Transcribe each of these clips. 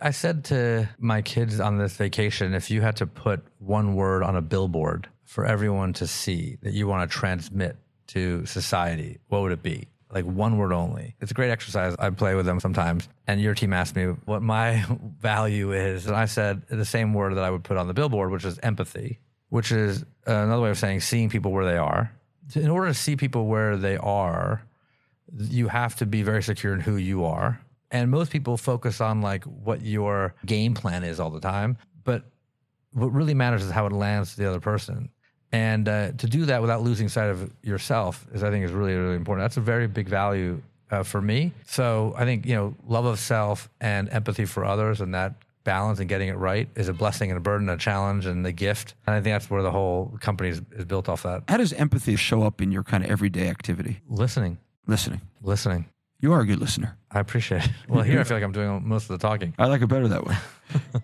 I said to my kids on this vacation if you had to put one word on a billboard for everyone to see that you want to transmit to society, what would it be? Like one word only. It's a great exercise. I play with them sometimes. And your team asked me what my value is. And I said the same word that I would put on the billboard, which is empathy, which is another way of saying seeing people where they are. In order to see people where they are, you have to be very secure in who you are. And most people focus on like what your game plan is all the time. But what really matters is how it lands to the other person. And uh, to do that without losing sight of yourself is, I think, is really, really important. That's a very big value uh, for me. So I think, you know, love of self and empathy for others and that balance and getting it right is a blessing and a burden, a challenge and a gift. And I think that's where the whole company is, is built off that. How does empathy show up in your kind of everyday activity? Listening, Listening. listening. You are a good listener. I appreciate it. Well, here I feel like I'm doing most of the talking. I like it better that way.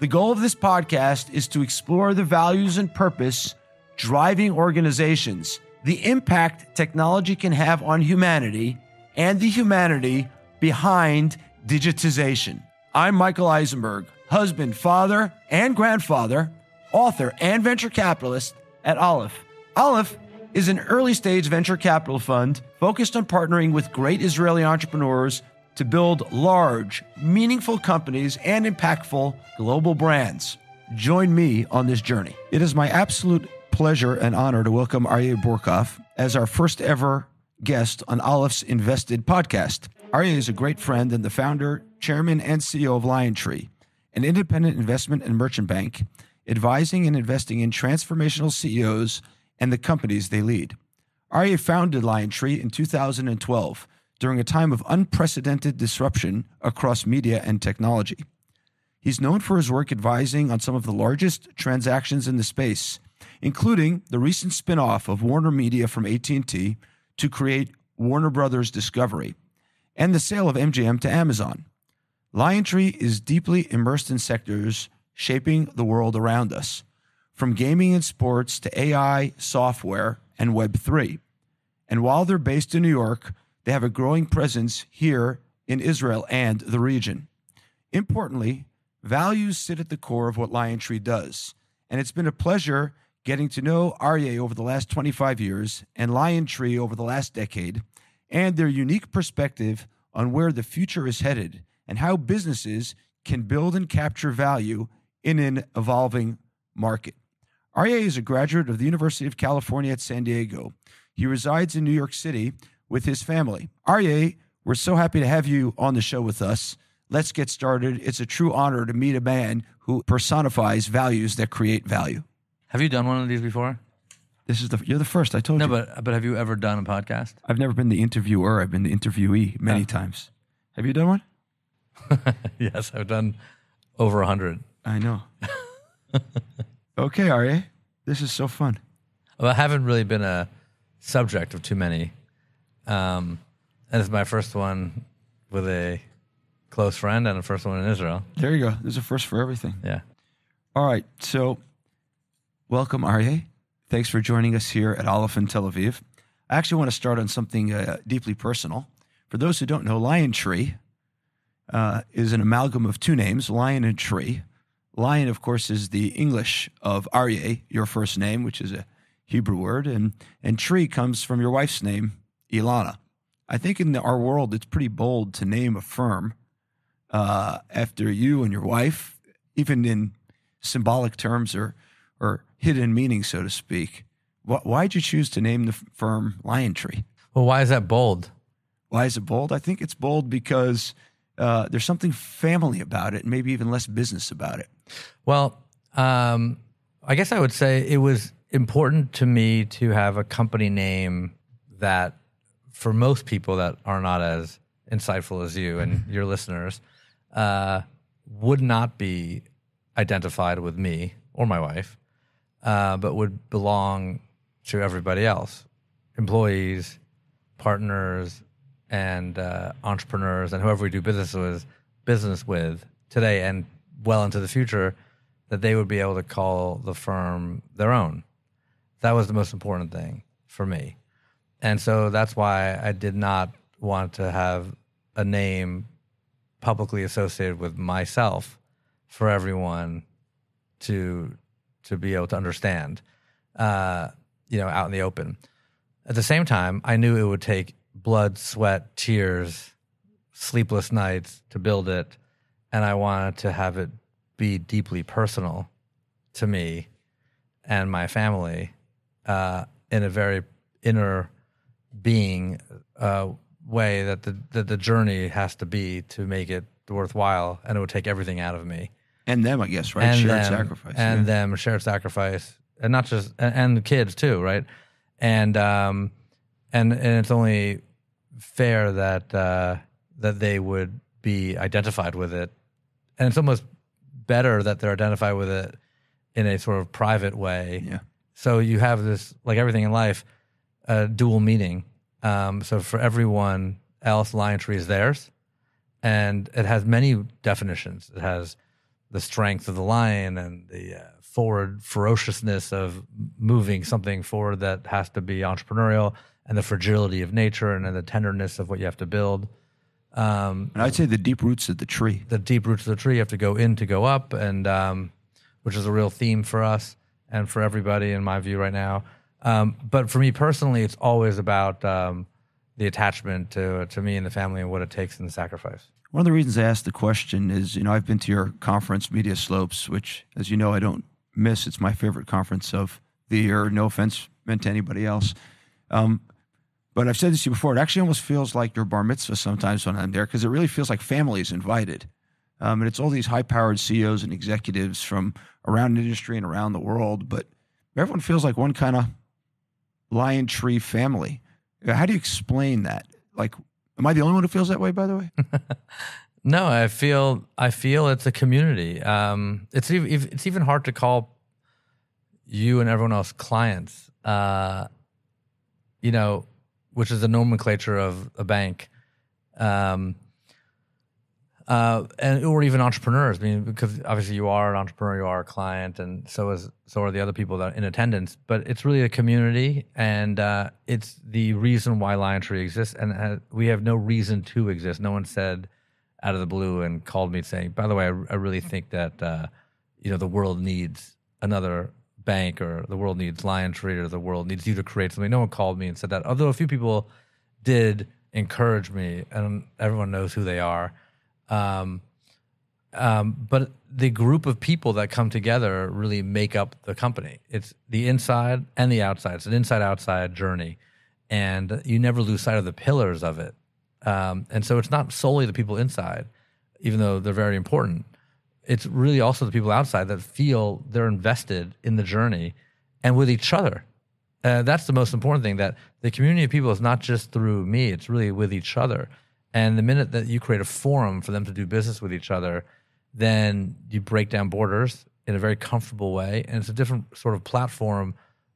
the goal of this podcast is to explore the values and purpose driving organizations, the impact technology can have on humanity, and the humanity behind digitization. I'm Michael Eisenberg, husband, father, and grandfather, author, and venture capitalist at Aleph. Aleph is an early stage venture capital fund focused on partnering with great Israeli entrepreneurs to build large, meaningful companies and impactful global brands. Join me on this journey. It is my absolute pleasure and honor to welcome Aryeh Bourkoff as our first ever guest on Aleph's Invested podcast. Aryeh is a great friend and the founder, chairman, and CEO of LionTree, an independent investment and merchant bank advising and investing in transformational CEOs and the companies they lead. Aryeh founded LionTree in 2012 during a time of unprecedented disruption across media and technology. He's known for his work advising on some of the largest transactions in the space, including the recent spin-off of Warner Media from AT&T to create Warner Brothers Discovery and the sale of MGM to Amazon. LionTree is deeply immersed in sectors shaping the world around us, from gaming and sports to AI, software, and Web3. And while they're based in New York, they have a growing presence here in Israel and the region. Importantly, values sit at the core of what LionTree does. And it's been a pleasure getting to know Aryeh over the last 25 years and LionTree over the last decade, and their unique perspective on where the future is headed and how businesses can build and capture value in an evolving market. Aryeh is a graduate of the University of California at San Diego. He resides in New York City with his family. Aryeh, we're so happy to have you on the show with us. Let's get started. It's a true honor to meet a man who personifies values that create value. Have you done one of these before? This is the you're the first. I told No, you. but but have you ever done a podcast? I've never been the interviewer. I've been the interviewee many times. Have you done one? yes, I've done over a hundred. I know. okay, Aryeh. This is so fun. Well, I haven't really been a subject of too many. Um, and it's my first one with a close friend and the first one in Israel. There you go. There's a first for everything. Yeah. All right. So, welcome, Aryeh. Thanks for joining us here at Aleph in Tel Aviv. I actually want to start on something uh, deeply personal. For those who don't know, LionTree uh, is an amalgam of two names, Lion and Tree. Lion, of course, is the English of Aryeh, your first name, which is a Hebrew word, and and Tree comes from your wife's name, Ilana. I think in the, our world, it's pretty bold to name a firm uh, after you and your wife, even in symbolic terms or or hidden meaning, so to speak. Why'd you choose to name the firm LionTree? Well, why is that bold? Why is it bold? I think it's bold because uh, there's something family about it, maybe even less business about it. Well, um, I guess I would say it was important to me to have a company name that, for most people that are not as insightful as you and your listeners, uh, would not be identified with me or my wife, uh, but would belong to everybody else employees, partners, and uh, entrepreneurs, and whoever we do business with, business with today and well into the future, that they would be able to call the firm their own. That was the most important thing for me, and so that's why I did not want to have a name publicly associated with myself for everyone to to be able to understand, uh, you know, out in the open. At the same time, I knew it would take blood, sweat, tears, sleepless nights to build it, and I wanted to have it be deeply personal to me and my family uh, in a very inner being uh, way that the that the journey has to be to make it worthwhile, and it would take everything out of me And them, I guess, right? and Shared them, sacrifice. and yeah. them shared sacrifice, and not just and, and the kids too, right? And um, and and it's only fair that uh, that they would be identified with it, and it's almost better that they're identified with it in a sort of private way. Yeah. So you have this, like everything in life, a dual meaning. Um, so for everyone else, LionTree is theirs, and it has many definitions. It has the strength of the lion and the uh, forward ferociousness of moving something forward that has to be entrepreneurial, and the fragility of nature and, the tenderness of what you have to build. Um, and I'd say the deep roots of the tree. the deep roots of the tree you have to go in to go up, and um, which is a real theme for us and for everybody in my view right now. Um, but for me personally, it's always about um, the attachment to to me and the family and what it takes in the sacrifice. One of the reasons I asked the question is, you know, I've been to your conference, Media Slopes, which, as you know, I don't miss. It's my favorite conference of the year. No offense meant to anybody else. Um, but I've said this to you before. It actually almost feels like your bar mitzvah sometimes when I'm there because it really feels like family is invited. Um, and it's all these high powered CEOs and executives from around industry and around the world. But everyone feels like one kind of LionTree family. How do you explain that? Like, am I the only one who feels that way, by the way? No, I feel I feel it's a community. Um, it's even it's even hard to call you and everyone else clients. Uh, you know, which is the nomenclature of a bank, um, uh, and or even entrepreneurs. I mean, because obviously you are an entrepreneur, you are a client, and so is so are the other people that are in attendance. But it's really a community, and uh, it's the reason why LionTree exists, and uh, we have no reason to exist. No one said out of the blue and called me saying, "By the way, I, I really think that uh, you know the world needs another bank, or the world needs LionTree, or the world needs you to create something." No one called me and said that. Although a few people did encourage me, and everyone knows who they are. Um, um, but the group of people that come together really make up the company. It's the inside and the outside. It's an inside outside journey, and you never lose sight of the pillars of it. Um, and so it's not solely the people inside, even though they're very important. It's really also the people outside that feel they're invested in the journey and with each other. Uh, that's the most important thing. That the community of people is not just through me; it's really with each other. And the minute that you create a forum for them to do business with each other, then you break down borders in a very comfortable way, and it's a different sort of platform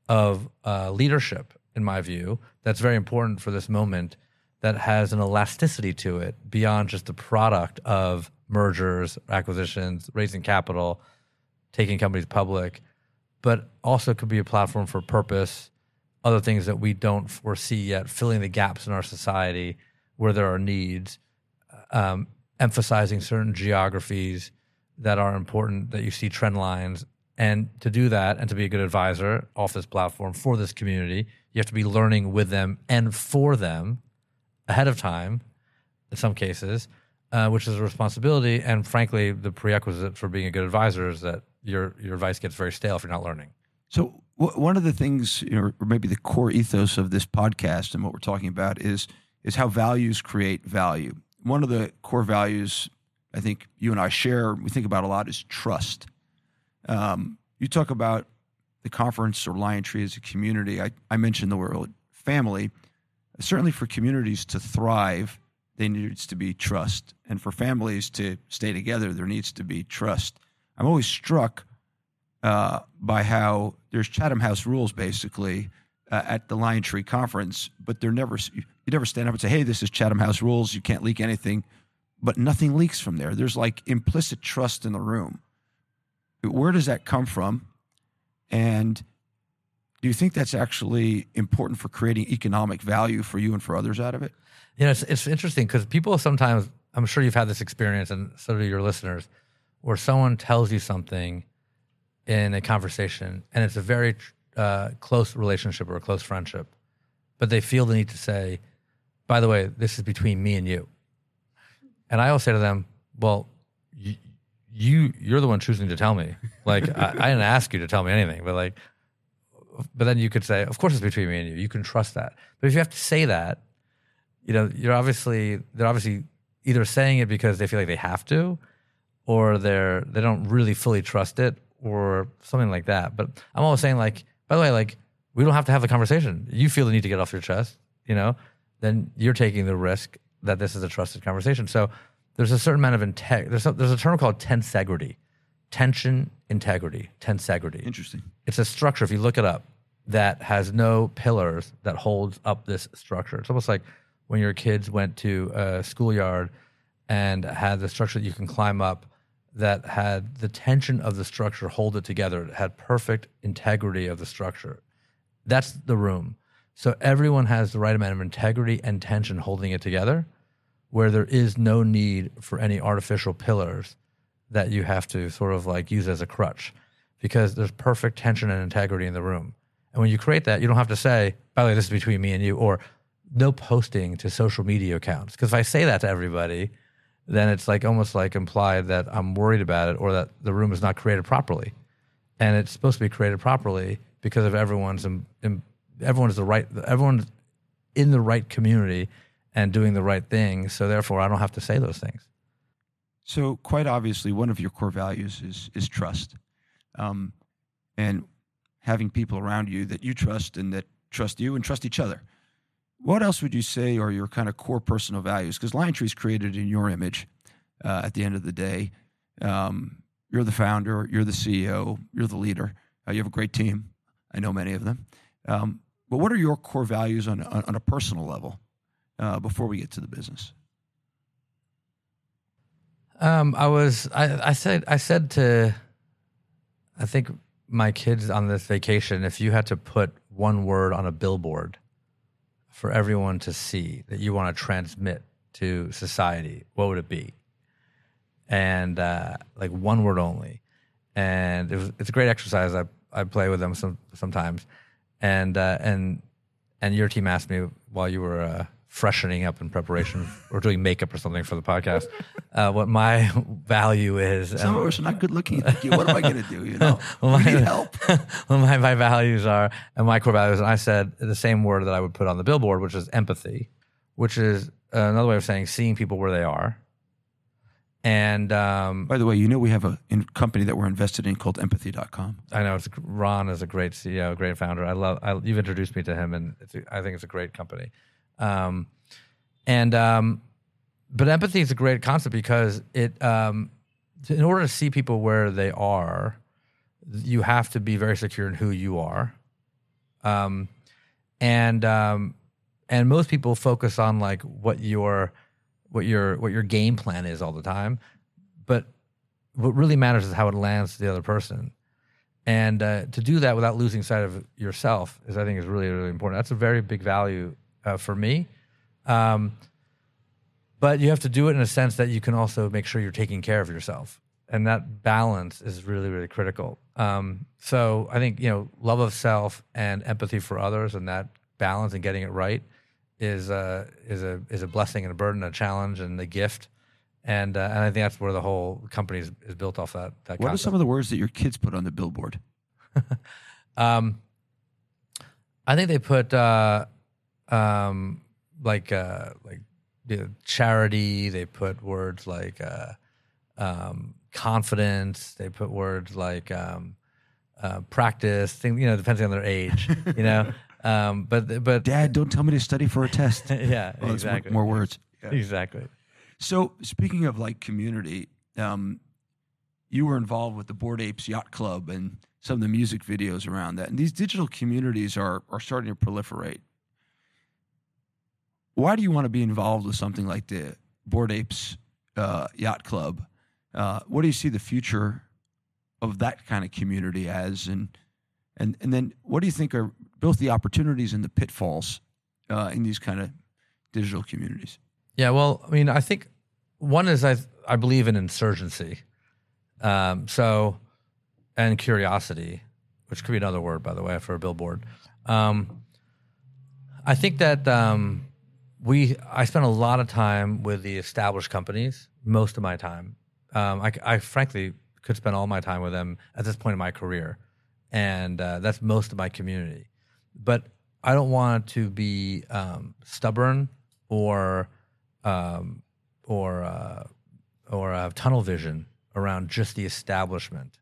of uh, leadership, in my view. That's very important for this moment. That has an elasticity to it beyond just the product of mergers, acquisitions, raising capital, taking companies public, but also could be a platform for purpose, other things that we don't foresee yet, filling the gaps in our society where there are needs, um, emphasizing certain geographies that are important, that you see trend lines. And to do that and to be a good advisor off this platform for this community, you have to be learning with them and for them ahead of time, in some cases, uh, which is a responsibility. And frankly, the prerequisite for being a good advisor is that your your advice gets very stale if you're not learning. So w- one of the things, you know, or maybe the core ethos of this podcast and what we're talking about is is how values create value. One of the core values I think you and I share, we think about a lot, is trust. Um, you talk about the conference or LionTree as a community. I, I mentioned the word family. Certainly, for communities to thrive, there needs to be trust, and for families to stay together, there needs to be trust. I'm always struck uh, by how there's Chatham House rules basically uh, at the LionTree conference, but they're never you never stand up and say, "Hey, this is Chatham House rules. You can't leak anything," but nothing leaks from there. There's like implicit trust in the room. Where does that come from? And do you think that's actually important for creating economic value for you and for others out of it? You know, it's, it's interesting because people sometimes I'm sure you've had this experience, and so do your listeners, where someone tells you something in a conversation, and it's a very uh, close relationship or a close friendship, but they feel the need to say, "By the way, this is between me and you." And I always say to them, "Well, you, you you're the one choosing to tell me. Like I, I didn't ask you to tell me anything, but like, but then you could say, of course it's between me and you. You can trust that. But if you have to say that, you know, you're obviously they're obviously either saying it because they feel like they have to, or they're they don't really fully trust it, or something like that. But I'm always saying like, by the way, like we don't have to have the conversation. You feel the need to get off your chest, you know, then you're taking the risk that this is a trusted conversation. So there's a certain amount of integrity. There's a, there's a term called tensegrity, tension integrity, tensegrity. Interesting. It's a structure. If you look it up, that has no pillars that holds up this structure. It's almost like when your kids went to a schoolyard and had the structure that you can climb up that had the tension of the structure hold it together. It had perfect integrity of the structure. That's the room. So everyone has the right amount of integrity and tension holding it together, where there is no need for any artificial pillars that you have to sort of like use as a crutch because there's perfect tension and integrity in the room. And when you create that, you don't have to say, by the way, this is between me and you, or no posting to social media accounts. Because if I say that to everybody, then it's like almost like implied that I'm worried about it or that the room is not created properly. And it's supposed to be created properly because of everyone's in, in, everyone's the right everyone's in the right community and doing the right thing. So therefore, I don't have to say those things. So quite obviously, one of your core values is is trust, um, and having people around you that you trust and that trust you and trust each other. What else would you say are your kind of core personal values? Because LionTree is created in your image. Uh, at the end of the day, um, you're the founder, you're the CEO, you're the leader. Uh, you have a great team. I know many of them. Um, but what are your core values on on, on a personal level uh, before we get to the business? Um, I was I, I said I said to I think my kids on this vacation, if you had to put one word on a billboard for everyone to see that you want to transmit to society, what would it be? And uh, like one word only. And it was, it's a great exercise. I, I play with them some, sometimes. And, uh, and, and your team asked me while you were uh, freshening up in preparation or doing makeup or something for the podcast, uh, what my value is. Some of us are not good looking. What am I going to do? You know, well, my, need help. well, my, my values are, and my core values, and I said the same word that I would put on the billboard, which is empathy, which is another way of saying seeing people where they are. And um, By the way, you know we have a in company that we're invested in called Empathy.com. I know it's Ron is a great CEO, great founder. I love. I, you've introduced me to him, and it's, I think it's a great company. Um, and um, but empathy is a great concept because it, um, in order to see people where they are, you have to be very secure in who you are. Um, and um, and most people focus on like what your what your what your game plan is all the time, but what really matters is how it lands to the other person. And uh, to do that without losing sight of yourself is, I think, is really really important. That's a very big value uh, for me. Um, but you have to do it in a sense that you can also make sure you're taking care of yourself, and that balance is really really critical. Um, so I think you know love of self and empathy for others, and that balance and getting it right is uh, is a is a blessing and a burden, a challenge and a gift. And uh, and I think that's where the whole company is, is built off that. That What are some of the words that your kids put on the billboard? Um, I think they put uh, um, like uh, like you know, charity. They put words like uh, um, confidence. They put words like um, uh, practice. Thing you know, depending on their age. you know, um, but but Dad, don't tell me to study for a test. yeah, Oh, exactly. More words. Exactly. So speaking of like community, um, you were involved with the Bored Apes Yacht Club and some of the music videos around that. And these digital communities are are starting to proliferate. Why do you want to be involved with something like the Bored Apes uh, Yacht Club? Uh, what do you see the future of that kind of community as? And and and then what do you think are both the opportunities and the pitfalls uh, in these kind of digital communities? Yeah, well, I mean, I think one is I I believe in insurgency, um, so and curiosity, which could be another word by the way for a billboard. Um, I think that um, we I spend a lot of time with the established companies. Most of my time, um, I, I frankly could spend all my time with them at this point in my career, and uh, that's most of my community. But I don't want to be um, stubborn or um, or uh, or uh, tunnel vision around just the establishment.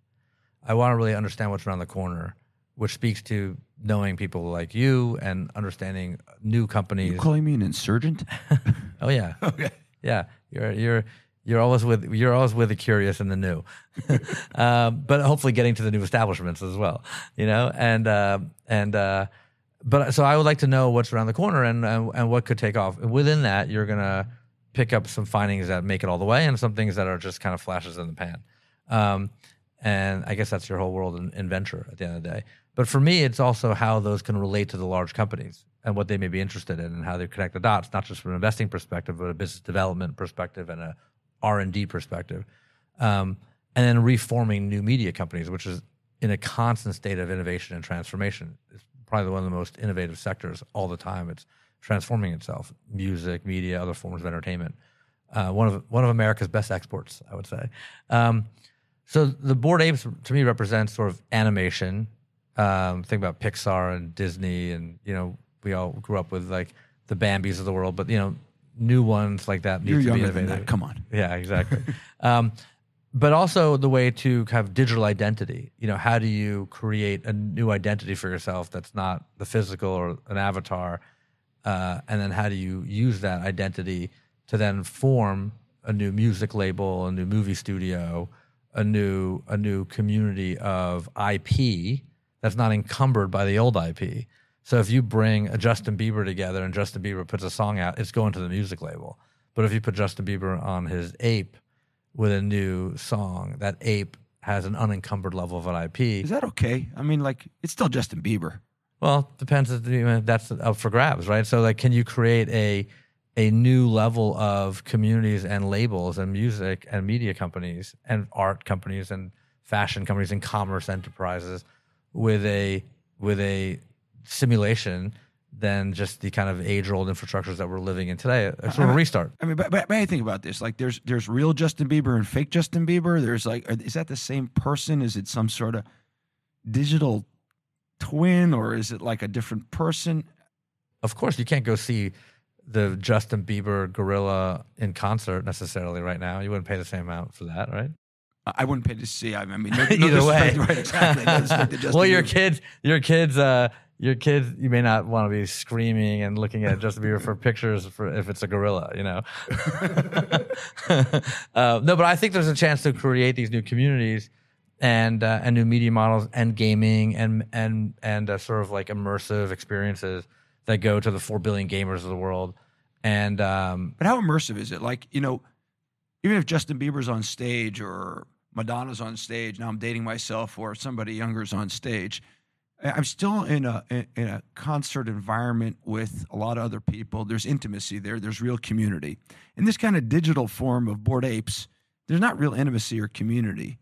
I want to really understand what's around the corner, which speaks to knowing people like you and understanding new companies. You calling me an insurgent? oh yeah, okay. yeah. You're you're you're always with you're always with the curious and the new, um, but hopefully getting to the new establishments as well. You know, and uh, and uh, but so I would like to know what's around the corner and and, and what could take off. Within that, you're gonna pick up some findings that make it all the way, and some things that are just kind of flashes in the pan. Um, and I guess that's your whole world in, in venture at the end of the day. But for me, it's also how those can relate to the large companies and what they may be interested in and how they connect the dots, not just from an investing perspective, but a business development perspective and a R and D perspective. Um, and then reforming new media companies, which is in a constant state of innovation and transformation. It's probably one of the most innovative sectors all the time. It's transforming itself, music, media, other forms of entertainment. Uh, one of one of America's best exports, I would say. Um, so the bored apes to me represents sort of animation. Um, think about Pixar and Disney, and you know we all grew up with like the Bambies of the world, but you know new ones like that need You're to be younger than that. Come on. Yeah, exactly. um, but also the way to have digital identity. You know, how do you create a new identity for yourself that's not the physical or an avatar? Uh, and then how do you use that identity to then form a new music label, a new movie studio, a new a new community of IP that's not encumbered by the old IP. So if you bring a Justin Bieber together and Justin Bieber puts a song out, it's going to the music label. But if you put Justin Bieber on his ape with a new song, that ape has an unencumbered level of an IP. Is that okay? I mean, like, it's still Justin Bieber. Well, depends. if That's up for grabs, right? So, like, can you create a a new level of communities and labels and music and media companies and art companies and fashion companies and commerce enterprises with a with a simulation than just the kind of age old infrastructures that we're living in today? A sort of restart. I mean, but, but, I think about this. Like, there's there's real Justin Bieber and fake Justin Bieber. There's like, is that the same person? Is it some sort of digital twin, or is it like a different person? Of course, you can't go see the Justin Bieber gorilla in concert necessarily right now. You wouldn't pay the same amount for that, right? I wouldn't pay to see. I mean, no, no Either way, right? Exactly. No disrespect to Justin well, your kids, your kids, uh, your kids, you may not want to be screaming and looking at Justin Bieber for pictures for if it's a gorilla, you know. uh, no, but I think there's a chance to create these new communities and uh, and new media models and gaming and and and uh, sort of like immersive experiences that go to the four billion gamers of the world. And um, But how immersive is it? Like, you know, even if Justin Bieber's on stage or Madonna's on stage, now I'm dating myself, or somebody younger is on stage, I'm still in a in a concert environment with a lot of other people. There's intimacy there. There's real community. In this kind of digital form of bored apes, there's not real intimacy or community.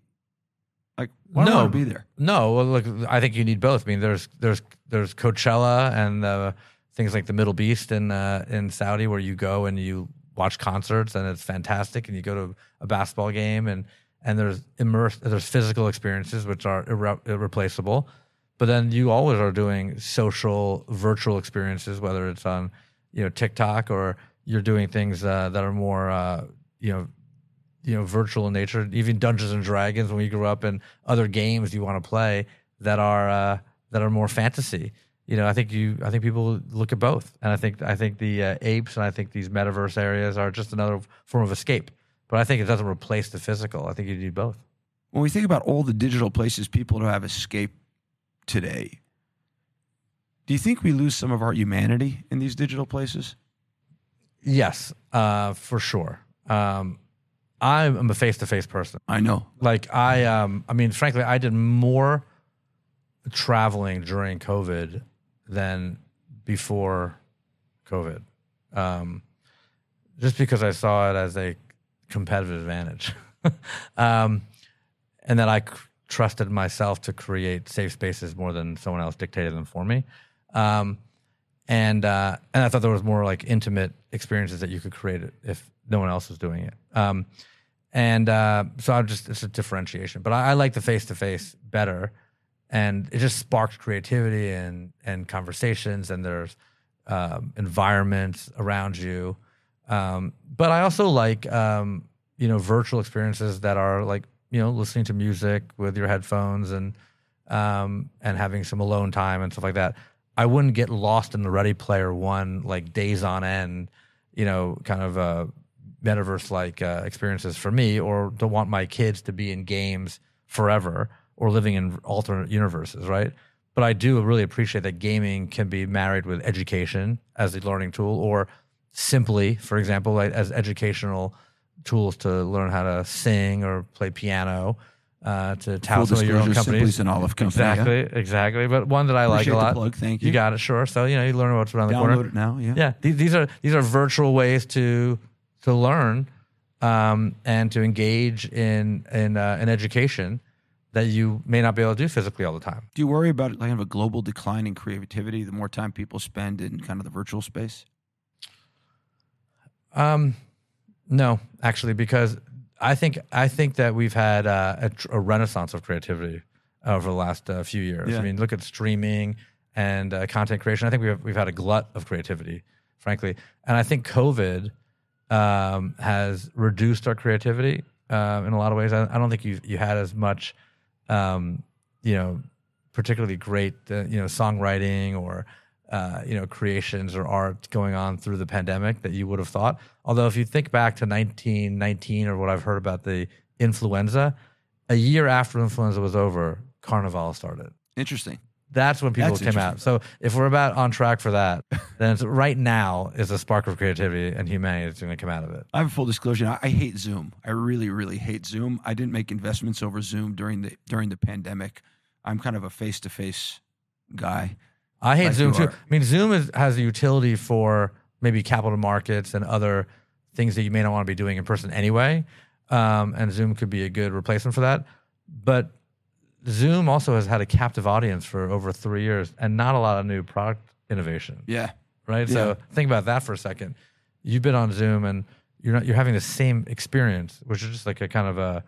Like, why No. be there? No, well, look, I think you need both. I mean, there's there's there's Coachella and uh, things like the MDLBEAST in uh, in Saudi, where you go and you watch concerts and it's fantastic, and you go to a basketball game and and there's immersed there's physical experiences which are irre- irreplaceable, but then you always are doing social virtual experiences, whether it's on you know TikTok or you're doing things uh, that are more uh, you know you know virtual in nature even dungeons and dragons when we grew up and other games you want to play that are uh, that are more fantasy. You know i think you i think people look at both and i think i think the uh, apes and i think these metaverse areas are just another form of escape but i think it doesn't replace the physical i think you need both When we think about all the digital places people have escaped today, do you think we lose some of our humanity in these digital places? yes uh, for sure um, i'm a face-to-face person I know. like I um I mean frankly I did more traveling during COVID than before COVID. Um just because I saw it as a competitive advantage. um, and that I c- trusted myself to create safe spaces more than someone else dictated them for me. Um, and uh, and I thought there was more like intimate experiences that you could create if no one else was doing it. Um, and uh, so I'm just it's a differentiation, but I, I like the face to face better, and it just sparks creativity and and conversations, and there's um, environments around you. Um, but I also like um, you know virtual experiences that are like you know listening to music with your headphones and um, and having some alone time and stuff like that. I wouldn't get lost in the Ready Player One like days on end, you know, kind of uh, metaverse like uh, experiences for me, or don't want my kids to be in games forever or living in alternate universes, right? But I do really appreciate that gaming can be married with education as a learning tool, or simply, for example, like, as educational tools to learn how to sing or play piano uh, to tout some of your own companies. An Aleph company. yeah. Exactly, exactly. But one that I like Appreciate a the lot. plug, thank you. You got it, sure. So you know, you learn what's around the corner. Download it now. Yeah. Yeah, these, these are these are virtual ways to to learn um, and to engage in in uh, in education that you may not be able to do physically all the time. Do you worry about like kind of a global decline in creativity the more time people spend in kind of the virtual space? Um, no, actually, because I think I think that we've had uh, a, tr- a renaissance of creativity over the last uh, few years. Yeah. I mean, look at streaming and uh, content creation. I think we've we've had a glut of creativity, frankly, and I think COVID um, has reduced our creativity uh, in a lot of ways. I, I don't think you you had as much, um, you know, particularly great uh, you know songwriting or uh, you know creations or art going on through the pandemic that you would have thought. Although if you think back to 1919 or what I've heard about the influenza, a year after influenza was over, Carnival started. Interesting. That's when people That's came out. So if we're about on track for that, then it's, right now is a spark of creativity and humanity that's going to come out of it. I have a full disclosure. I, I hate Zoom. I really, really hate Zoom. I didn't make investments over Zoom during the during the pandemic. I'm kind of a face to face guy. I hate Like Zoom too. I mean, Zoom is, has a utility for maybe capital markets and other things that you may not want to be doing in person anyway. Um, and Zoom could be a good replacement for that. But Zoom also has had a captive audience for over three years and not a lot of new product innovation. Yeah. right? Yeah. So think about that for a second. You've been on Zoom and you're not you're having the same experience, which is just like a kind of a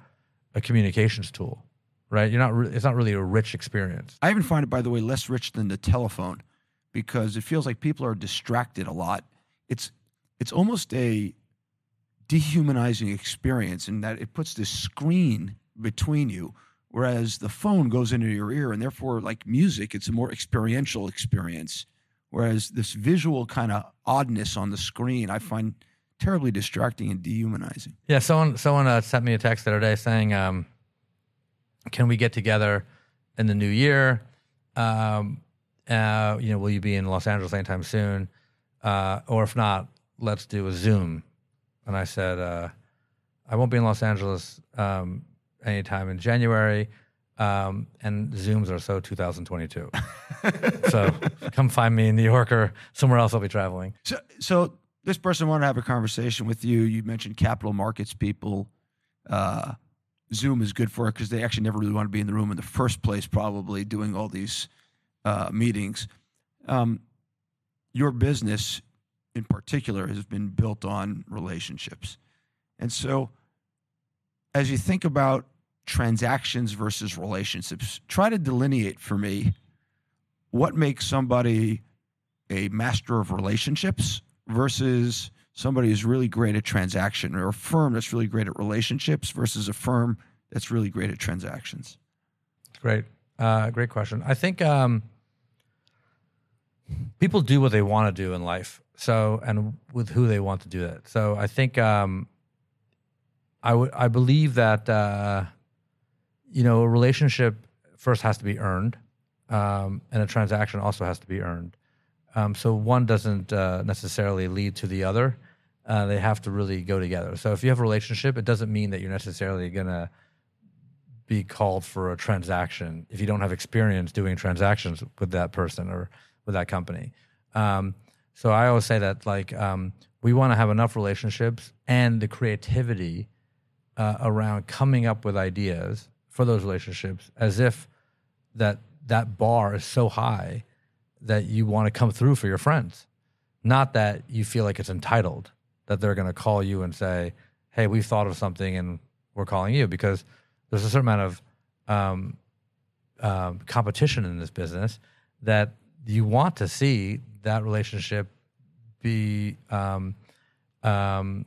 a communications tool, right? You're not re- it's not really a rich experience. I even find it, by the way, less rich than the telephone because it feels like people are distracted a lot. It's it's almost a dehumanizing experience in that it puts this screen between you, whereas the phone goes into your ear, and therefore, like music, it's a more experiential experience. Whereas this visual kind of oddness on the screen, I find terribly distracting and dehumanizing. Yeah, someone someone uh, sent me a text the other day saying, um, "Can we get together in the new year? Um, uh, you know, will you be in Los Angeles anytime soon? Uh, or if not, let's do a Zoom." And I said, uh, "I won't be in Los Angeles um, anytime in January." Um, and Zooms are so 2022. so come find me in New York or somewhere else. I'll be traveling. So, so this person wanted to have a conversation with you. You mentioned capital markets people. Uh, Zoom is good for it because they actually never really want to be in the room in the first place, probably doing all these uh, meetings. Um, your business, in particular, has been built on relationships. And so, as you think about transactions versus relationships, try to delineate for me what makes somebody a master of relationships versus somebody who's really great at transaction or a firm that's really great at relationships versus a firm that's really great at transactions. Great, uh, great question. I think um, people do what they want to do in life, so and with who they want to do that. So I think um, I would I believe that uh, you know a relationship first has to be earned, um, and a transaction also has to be earned. Um, so one doesn't uh, necessarily lead to the other. Uh, they have to really go together. So if you have a relationship, it doesn't mean that you're necessarily gonna be called for a transaction if you don't have experience doing transactions with that person or with that company. Um, So I always say that like um, we want to have enough relationships and the creativity uh, around coming up with ideas for those relationships, as if that that bar is so high that you want to come through for your friends, not that you feel like it's entitled that they're going to call you and say, "Hey, we've thought of something and we're calling you," because there's a certain amount of um, um, competition in this business that you want to see that relationship be, um, um,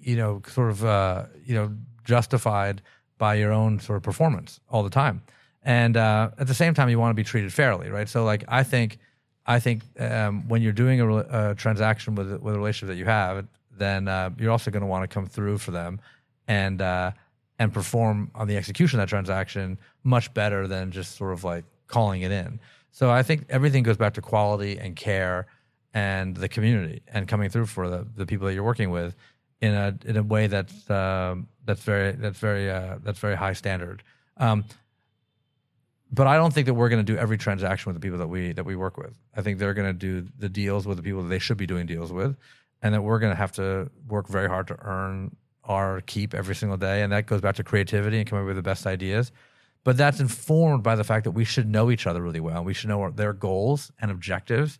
you know, sort of, uh, you know, justified by your own sort of performance all the time. And uh, at the same time, you want to be treated fairly, right? So, like, I think, I think um, when you're doing a, a, transaction with with a relationship that you have, then uh, you're also going to want to come through for them and uh, and perform on the execution of that transaction much better than just sort of like calling it in. So I think everything goes back to quality and care and the community and coming through for the, the people that you're working with in a in a way that's um, that's very that's very uh, that's very high standard. Um, but I don't think that we're going to do every transaction with the people that we that we work with. I think they're going to do the deals with the people that they should be doing deals with, and that we're going to have to work very hard to earn our keep every single day. And that goes back to creativity and coming up with the best ideas. But that's informed by the fact that we should know each other really well. We should know their goals and objectives.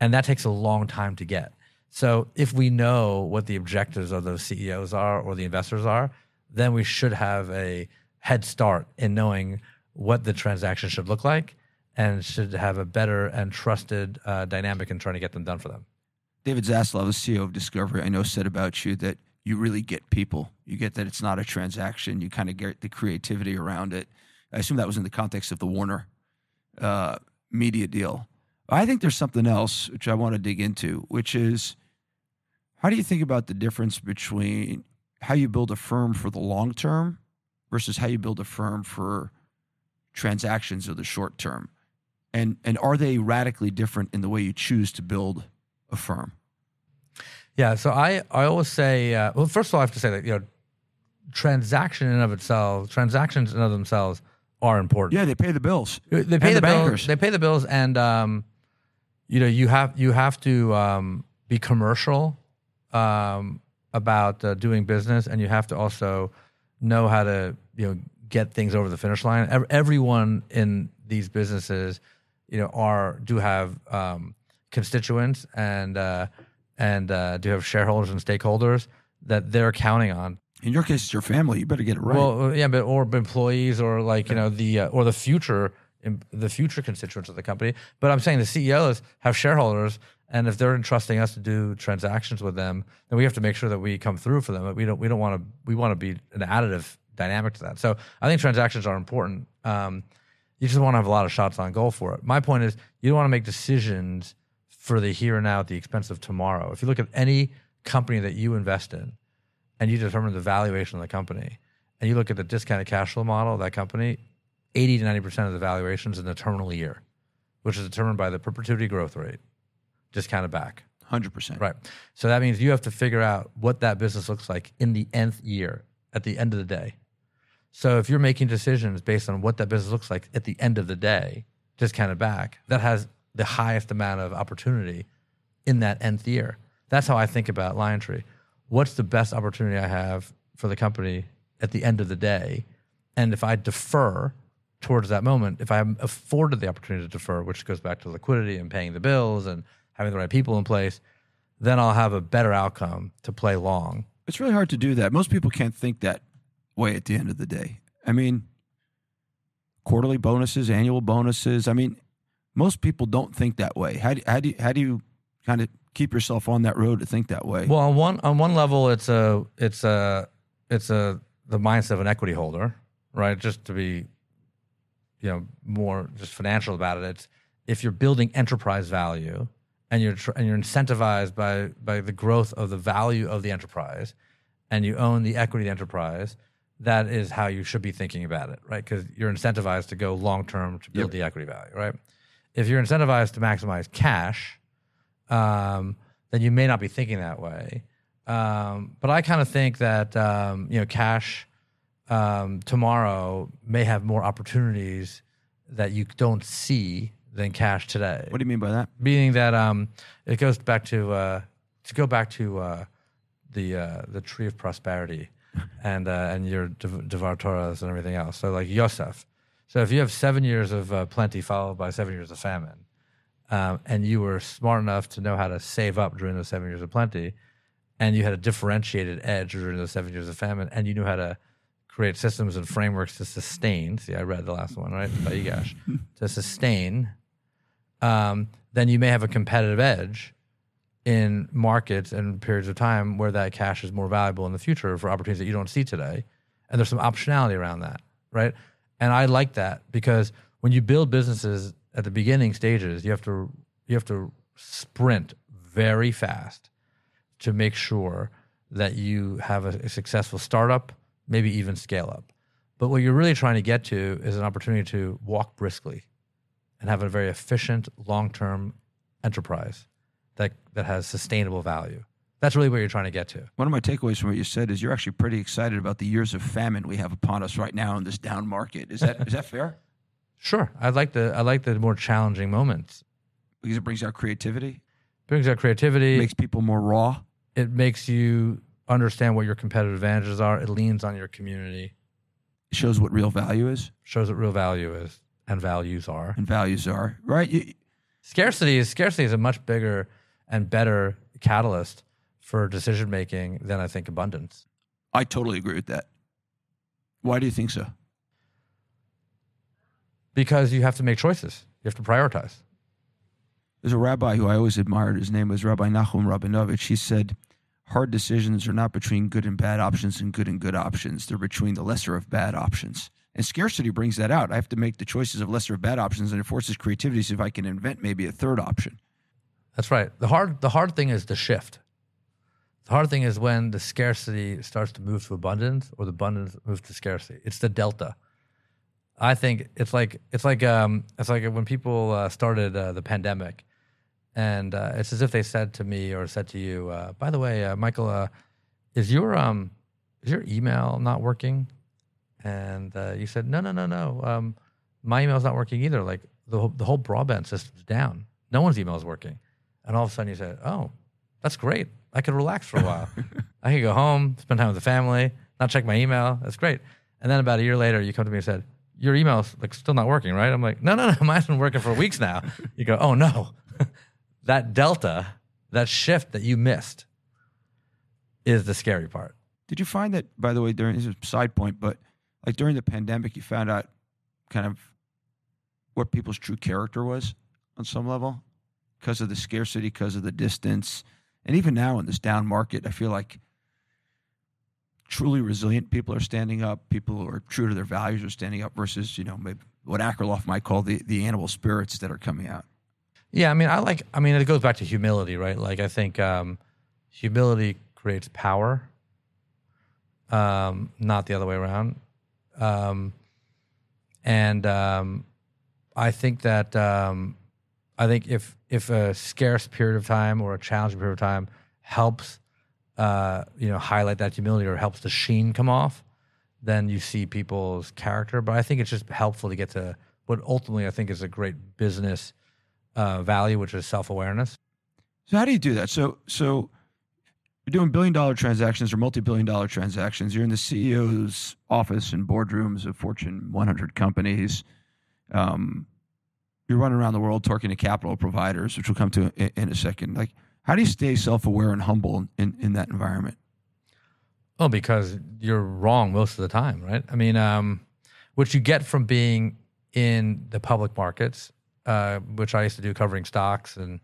And that takes a long time to get. So if we know what the objectives of those CEOs are or the investors are, then we should have a head start in knowing what the transaction should look like and should have a better and trusted uh, dynamic in trying to get them done for them. David Zaslav, the CEO of Discovery, I know said about you that you really get people. You get that it's not a transaction. You kind of get the creativity around it. I assume that was in the context of the Warner uh, media deal. I think there's something else which I want to dig into, which is how do you think about the difference between how you build a firm for the long term versus how you build a firm for transactions of the short term? And, and are they radically different in the way you choose to build a firm? Yeah, so I, I always say, uh, well, first of all, I have to say that, you know, transaction in of itself, transactions in and of themselves are important. Yeah, they pay the bills. They pay And the, the bills. bankers. They pay the bills, and um, you know you have you have to um, be commercial um, about uh, doing business, and you have to also know how to you know get things over the finish line. Everyone in these businesses, you know, are do have um, constituents and uh, and uh, do have shareholders and stakeholders that they're counting on In your case, it's your family. You better get it right. well, yeah, but or employees or like you know the uh, or the future the future constituents of the company. But I'm saying the CEOs have shareholders, and if they're entrusting us to do transactions with them, then we have to make sure that we come through for them. We don't we don't want to we want to be an additive dynamic to that. So I think transactions are important. Um, you just want to have a lot of shots on goal for it. My point is you don't want to make decisions for the here and now at the expense of tomorrow. If you look at any company that you invest in, and you determine the valuation of the company, and you look at the discounted cash flow model of that company, 80 to 90% of the valuation is in the terminal year, which is determined by the perpetuity growth rate, discounted back. 100%. Right. So that means you have to figure out what that business looks like in the nth year at the end of the day. So if you're making decisions based on what that business looks like at the end of the day, discounted back, that has the highest amount of opportunity in that nth year. That's how I think about LionTree. What's the best opportunity I have for the company at the end of the day? And if I defer towards that moment, if I'm afforded the opportunity to defer, which goes back to liquidity and paying the bills and having the right people in place, then I'll have a better outcome to play long. It's really hard to do that. Most people can't think that way at the end of the day. I mean, quarterly bonuses, annual bonuses. I mean, most people don't think that way. How do, how do how do you kind of keep yourself on that road to think that way? Well, on one on one level, it's a it's a it's a the mindset of an equity holder, right? Just to be, you know, more just financial about it. It's if you're building enterprise value and you're tr- and you're incentivized by by the growth of the value of the enterprise, and you own the equity of the enterprise. That is how you should be thinking about it, right? Because you're incentivized to go long term to build the equity value, right? If you're incentivized to maximize cash, um, then you may not be thinking that way. Um, but I kind of think that um, you know cash um, tomorrow may have more opportunities that you don't see than cash today. What do you mean by that? Meaning that um, it goes back to uh, to go back to uh, the uh, the tree of prosperity and uh, and your devar Torahs and everything else. So like Yosef. So if you have seven years of uh, plenty followed by seven years of famine, um, and you were smart enough to know how to save up during those seven years of plenty, and you had a differentiated edge during those seven years of famine, and you knew how to create systems and frameworks to sustain. See, I read the last one, right? Vayigash. to sustain, um, then you may have a competitive edge in markets and periods of time where that cash is more valuable in the future for opportunities that you don't see today. And there's some optionality around that, right? And I like that because when you build businesses at the beginning stages, you have to you have to sprint very fast to make sure that you have a, a successful startup, maybe even scale up. But what you're really trying to get to is an opportunity to walk briskly and have a very efficient long-term enterprise that that has sustainable value. That's really what you're trying to get to. One of my takeaways from what you said is you're actually pretty excited about the years of famine we have upon us right now in this down market. Is that is that fair? Sure, I like the I like the more challenging moments. Because it brings out creativity, brings out creativity, makes people more raw. It makes you understand what your competitive advantages are. It leans on your community. It shows what real value is. Shows what real value is and values are. And values are right. You, scarcity is scarcity is a much bigger and better catalyst for decision making than I think abundance. I totally agree with that. Why do you think so? Because you have to make choices. You have to prioritize. There's a rabbi who I always admired. His name was Rabbi Nachum Rabinovich. He said, Hard decisions are not between good and bad options and good and good options. They're between the lesser of bad options. And scarcity brings that out. I have to make the choices of lesser of bad options, and it forces creativity so if I can invent maybe a third option. That's right. The hard the hard thing is the shift. The hard thing is when the scarcity starts to move to abundance or the abundance moves to scarcity. It's the delta. I think it's like it's like um, it's like when people uh, started uh, the pandemic, and uh, it's as if they said to me or said to you, uh, "By the way, uh, Michael, uh, is your um, is your email not working?" And you said, "No, no, no, no. Um, my email's not working either. Like the the whole broadband system's down. No one's email is working." And all of a sudden you said, oh, that's great. I could relax for a while. I could go home, spend time with the family, not check my email. That's great. And then about a year later, you come to me and said, your email's like still not working, right? I'm like, no, no, no, mine's been working for weeks now. You go, oh no, that delta, that shift that you missed is the scary part. Did you find that, by the way, during this is a side point, but like during the pandemic, you found out kind of what people's true character was on some level? Because of the scarcity, because of the distance. And even now in this down market, I feel like truly resilient people are standing up. People who are true to their values are standing up versus, you know, maybe what Akerlof might call the, the animal spirits that are coming out. Yeah, I mean, I like, I mean, it goes back to humility, right? Like, I think um, humility creates power, um, not the other way around. Um, and um, I think that um, I think if if a scarce period of time or a challenging period of time helps, uh, you know, highlight that humility or helps the sheen come off, then you see people's character. But I think it's just helpful to get to what ultimately I think is a great business uh, value, which is self awareness. So how do you do that? So so you're doing billion dollar transactions or multi billion dollar transactions. You're in the CEO's office and boardrooms of Fortune 100 companies. Um, you're running around the world talking to capital providers, which we'll come to in, in a second. Like, how do you stay self aware and humble in, in that environment? Well, because you're wrong most of the time, right? I mean, um, what you get from being in the public markets, uh, which I used to do covering stocks, and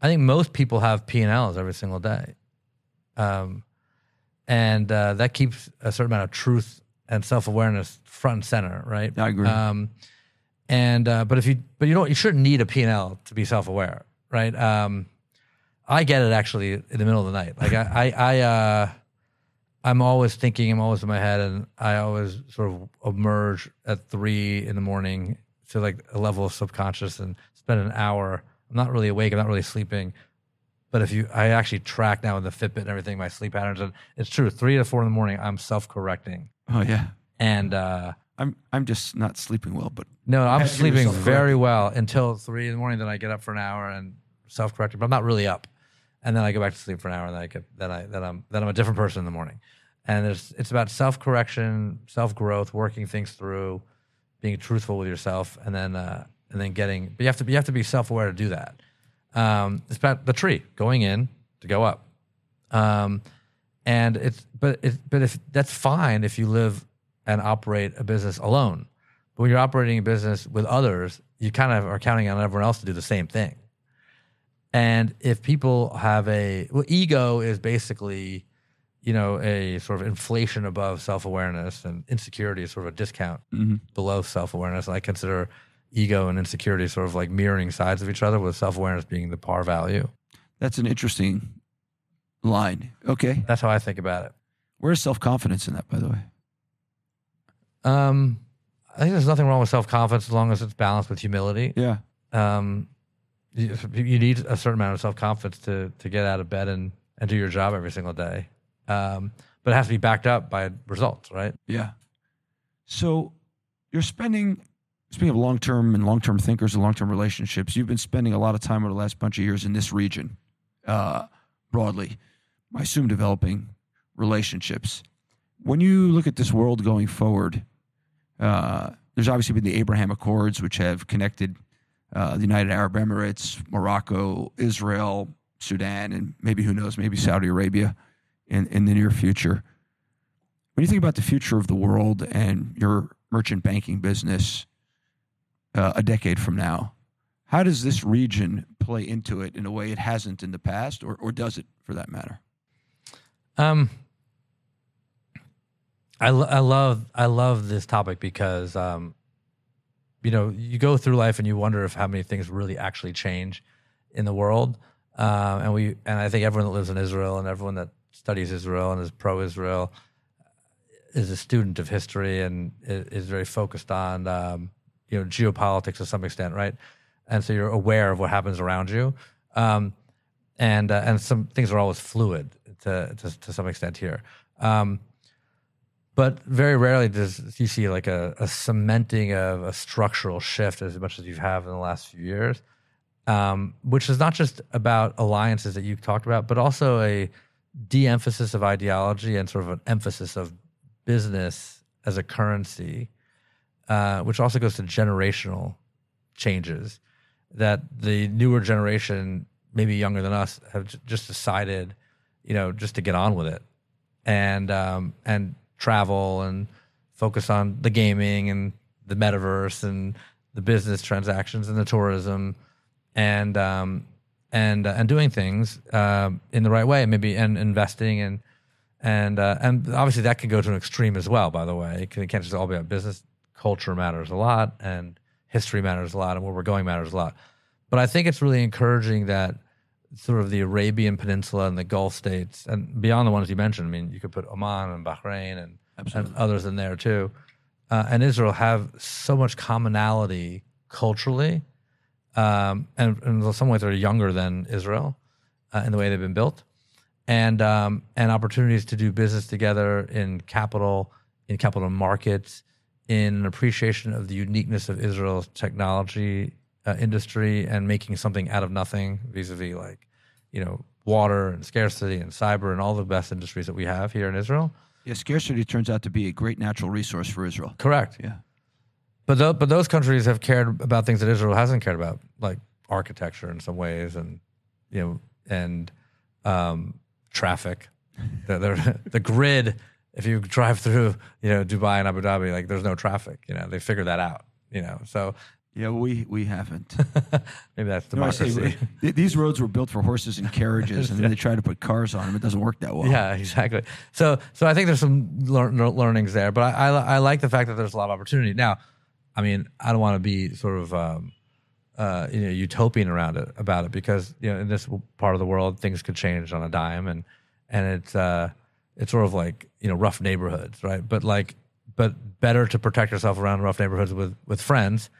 I think most people have P and Ls every single day, um, and uh, that keeps a certain amount of truth and self awareness front and center, right? I agree. Um, and uh, but if you but you don't you shouldn't need a P&L to be self-aware, right? Um, I get it actually in the middle of the night. Like I I, I uh, I'm always thinking, I'm always in my head, and I always sort of emerge at three in the morning to like a level of subconscious and spend an hour. I'm not really awake. I'm not really sleeping. But if you, I actually track now with the Fitbit and everything my sleep patterns, and it's true. Three to four in the morning, I'm self-correcting. Oh yeah. And uh, I'm I'm just not sleeping well, but No, I'm had to give sleeping very well until three in the morning. Then I get up for an hour and self correct, but I'm not really up. And then I go back to sleep for an hour, and then I get then I then I'm then I'm a different person in the morning. And there's it's about self correction, self growth, working things through, being truthful with yourself, and then uh, and then getting. But you have to you have to be self aware to do that. Um, it's about the tree going in to go up. Um, and it's but it, but if that's fine if you live and operate a business alone. But when you're operating a business with others, you kind of are counting on everyone else to do the same thing. And if people have a well, ego is basically, you know, a sort of inflation above self awareness, and insecurity is sort of a discount mm-hmm. below self awareness. I consider ego and insecurity sort of like mirroring sides of each other, with self awareness being the par value. that's an interesting line. Okay, That's how I think about it. where's self confidence in that? By the way, Um, I think there's nothing wrong with self confidence as long as it's balanced with humility. yeah, Um, you, you need a certain amount of self confidence to to get out of bed and and do your job every single day. Um, but it has to be backed up by results, right? yeah. So you're spending. Speaking of long term and long term thinkers and long term relationships, you've been spending a lot of time over the last bunch of years in this region, uh, broadly. I assume developing relationships. When you look at this world going forward, uh, there's obviously been the Abraham Accords, which have connected uh, the United Arab Emirates, Morocco, Israel, Sudan, and maybe who knows, maybe Saudi Arabia in, in the near future. When you think about the future of the world and your merchant banking business uh, a decade from now, how does this region play into it in a way it hasn't in the past, or, or does it for that matter? Um, I, I love I love this topic because um, you know you go through life and you wonder if how many things really actually change in the world, um, and we and I think everyone that lives in Israel and everyone that studies Israel and is pro-Israel is a student of history and is very focused on um, you know geopolitics to some extent, right? And so you're aware of what happens around you, um, and uh, and some things are always fluid to to, to some extent here. Um, but very rarely does you see like a, a cementing of a structural shift as much as you have in the last few years, um, which is not just about alliances that you talked about, but also a de-emphasis of ideology and sort of an emphasis of business as a currency, uh, which also goes to generational changes that the newer generation, maybe younger than us, have j- just decided, you know, just to get on with it. And um, and travel and focus on the gaming and the metaverse and the business transactions and the tourism and um, and uh, and doing things um, in the right way, maybe and investing and and uh, and obviously that can go to an extreme as well. By the way, it can't just all be about business. Culture matters a lot, and history matters a lot, and where we're going matters a lot. But I think it's really encouraging that sort of the Arabian Peninsula and the Gulf states, and beyond the ones you mentioned. I mean, you could put Oman and Bahrain and, and others in there too, uh, and Israel have so much commonality culturally, um, and, and in some ways they're younger than Israel uh, in the way they've been built, and um, and opportunities to do business together in capital, in capital markets, in an appreciation of the uniqueness of Israel's technology uh, industry and making something out of nothing vis-a-vis like you know water and scarcity and cyber and all the best industries that we have here in Israel. Yeah, scarcity turns out to be a great natural resource for Israel. Correct. Yeah. But tho- but those countries have cared about things that Israel hasn't cared about, like architecture in some ways, and you know, and um, traffic. the, the, the grid. If you drive through, you know, Dubai and Abu Dhabi, like there's no traffic. You know, they figured that out. You know, so Yeah, we we haven't. maybe that's know, I say, these roads were built for horses and carriages, and then they try to put cars on them. It doesn't work that well. Yeah, exactly. So, so I think there's some lear- learnings there, but I, I, I like the fact that there's a lot of opportunity. Now, I mean, I don't want to be sort of, um, uh, you know, utopian around it about it because you know, in this part of the world, things could change on a dime, and and it's uh, it's sort of like you know, rough neighborhoods, right? But like, but better to protect yourself around rough neighborhoods with with friends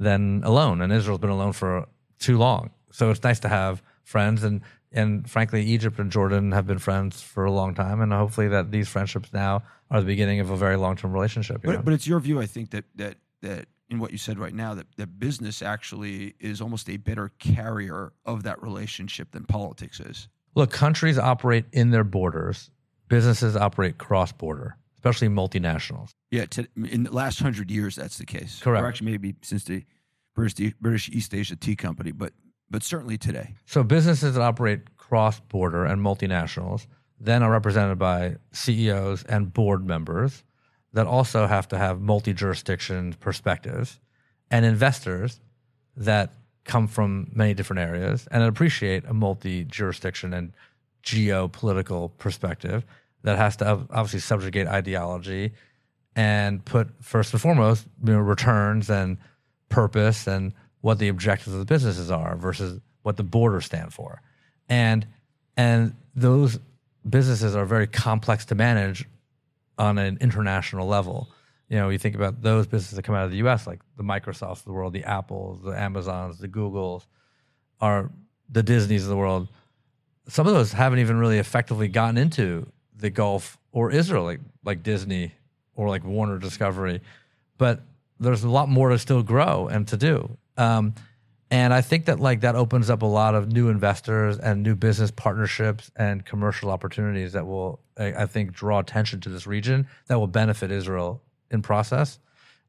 than alone. And Israel's been alone for too long, so it's nice to have friends and and frankly, Egypt and Jordan have been friends for a long time, and hopefully that these friendships now are the beginning of a very long term relationship. know? But, but it's your view, I think, that that that in what you said right now, that, that business actually is almost a better carrier of that relationship than politics is. Look, countries operate in their borders. Businesses operate cross border, especially multinationals. Yeah, to, in the last hundred years, that's the case. Correct. Or actually, maybe since the British, British East Asia Tea Company, but but certainly today. So businesses that operate cross border and multinationals then are represented by CEOs and board members that also have to have multi jurisdiction perspectives and investors that come from many different areas and appreciate a multi jurisdiction and geopolitical perspective that has to obviously subjugate ideology and put first and foremost you know, returns and purpose and what the objectives of the businesses are versus what the borders stand for. And and those businesses are very complex to manage on an international level. You know you think about those businesses that come out of the us like the microsofts of the world the apples the amazons the googles are the disneys of the world. Some of those haven't even really effectively gotten into the Gulf or Israel, like like Disney or like Warner Discovery. But there's a lot more to still grow and to do. Um, and I think that like that opens up a lot of new investors and new business partnerships and commercial opportunities that will, I, I think, draw attention to this region that will benefit Israel in process.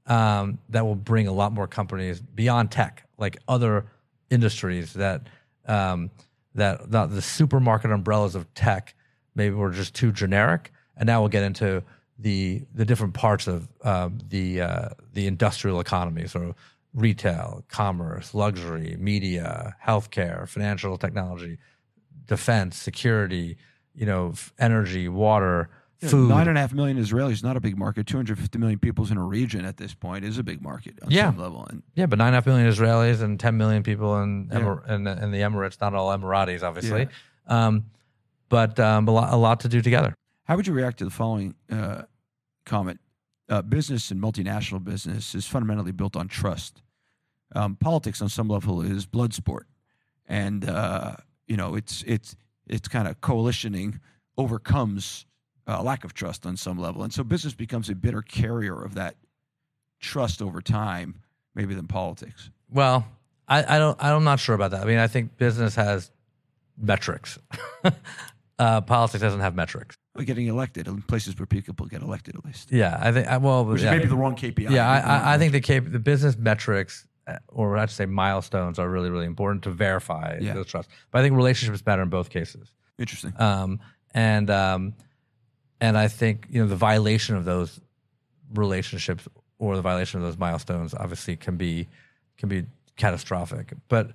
Um, that will bring a lot more companies beyond tech, like other industries that um, that the, the supermarket umbrellas of tech maybe were just too generic, and now we'll get into the the different parts of um, the uh, the industrial economy, so retail, commerce, luxury, media, healthcare, financial technology, defense, security, you know, f- energy, water, Yeah, food. Nine and a half million Israelis is not a big market. 250 million people's in a region at this point is a big market on Yeah. some level. And Yeah, but nine and a half million Israelis and 10 million people in, Yeah. Emir- in, in the Emirates, not all Emiratis, obviously. Um, but um, a, lot, a lot to do together. how would you react to the following uh, comment? Uh, business and multinational business is fundamentally built on trust. Um, politics, on some level, is blood sport, and uh, you know it's it's it's kind of coalitioning overcomes uh, lack of trust on some level, and so business becomes a better carrier of that trust over time, maybe than politics. Well, I, I don't. I'm not sure about that. I mean, I think business has metrics. uh, politics doesn't have metrics. Or getting elected in places where people get elected, at least, Yeah, I think. I, well, which yeah. is maybe the wrong KPI. yeah, I, Maybe the wrong I, I think the cap- the business metrics, uh, or I should say milestones, are really really important to verify Yeah. those trust. But I think relationships matter in both cases. interesting. um, and um, and I think you know the violation of those relationships or the violation of those milestones obviously can be can be catastrophic. But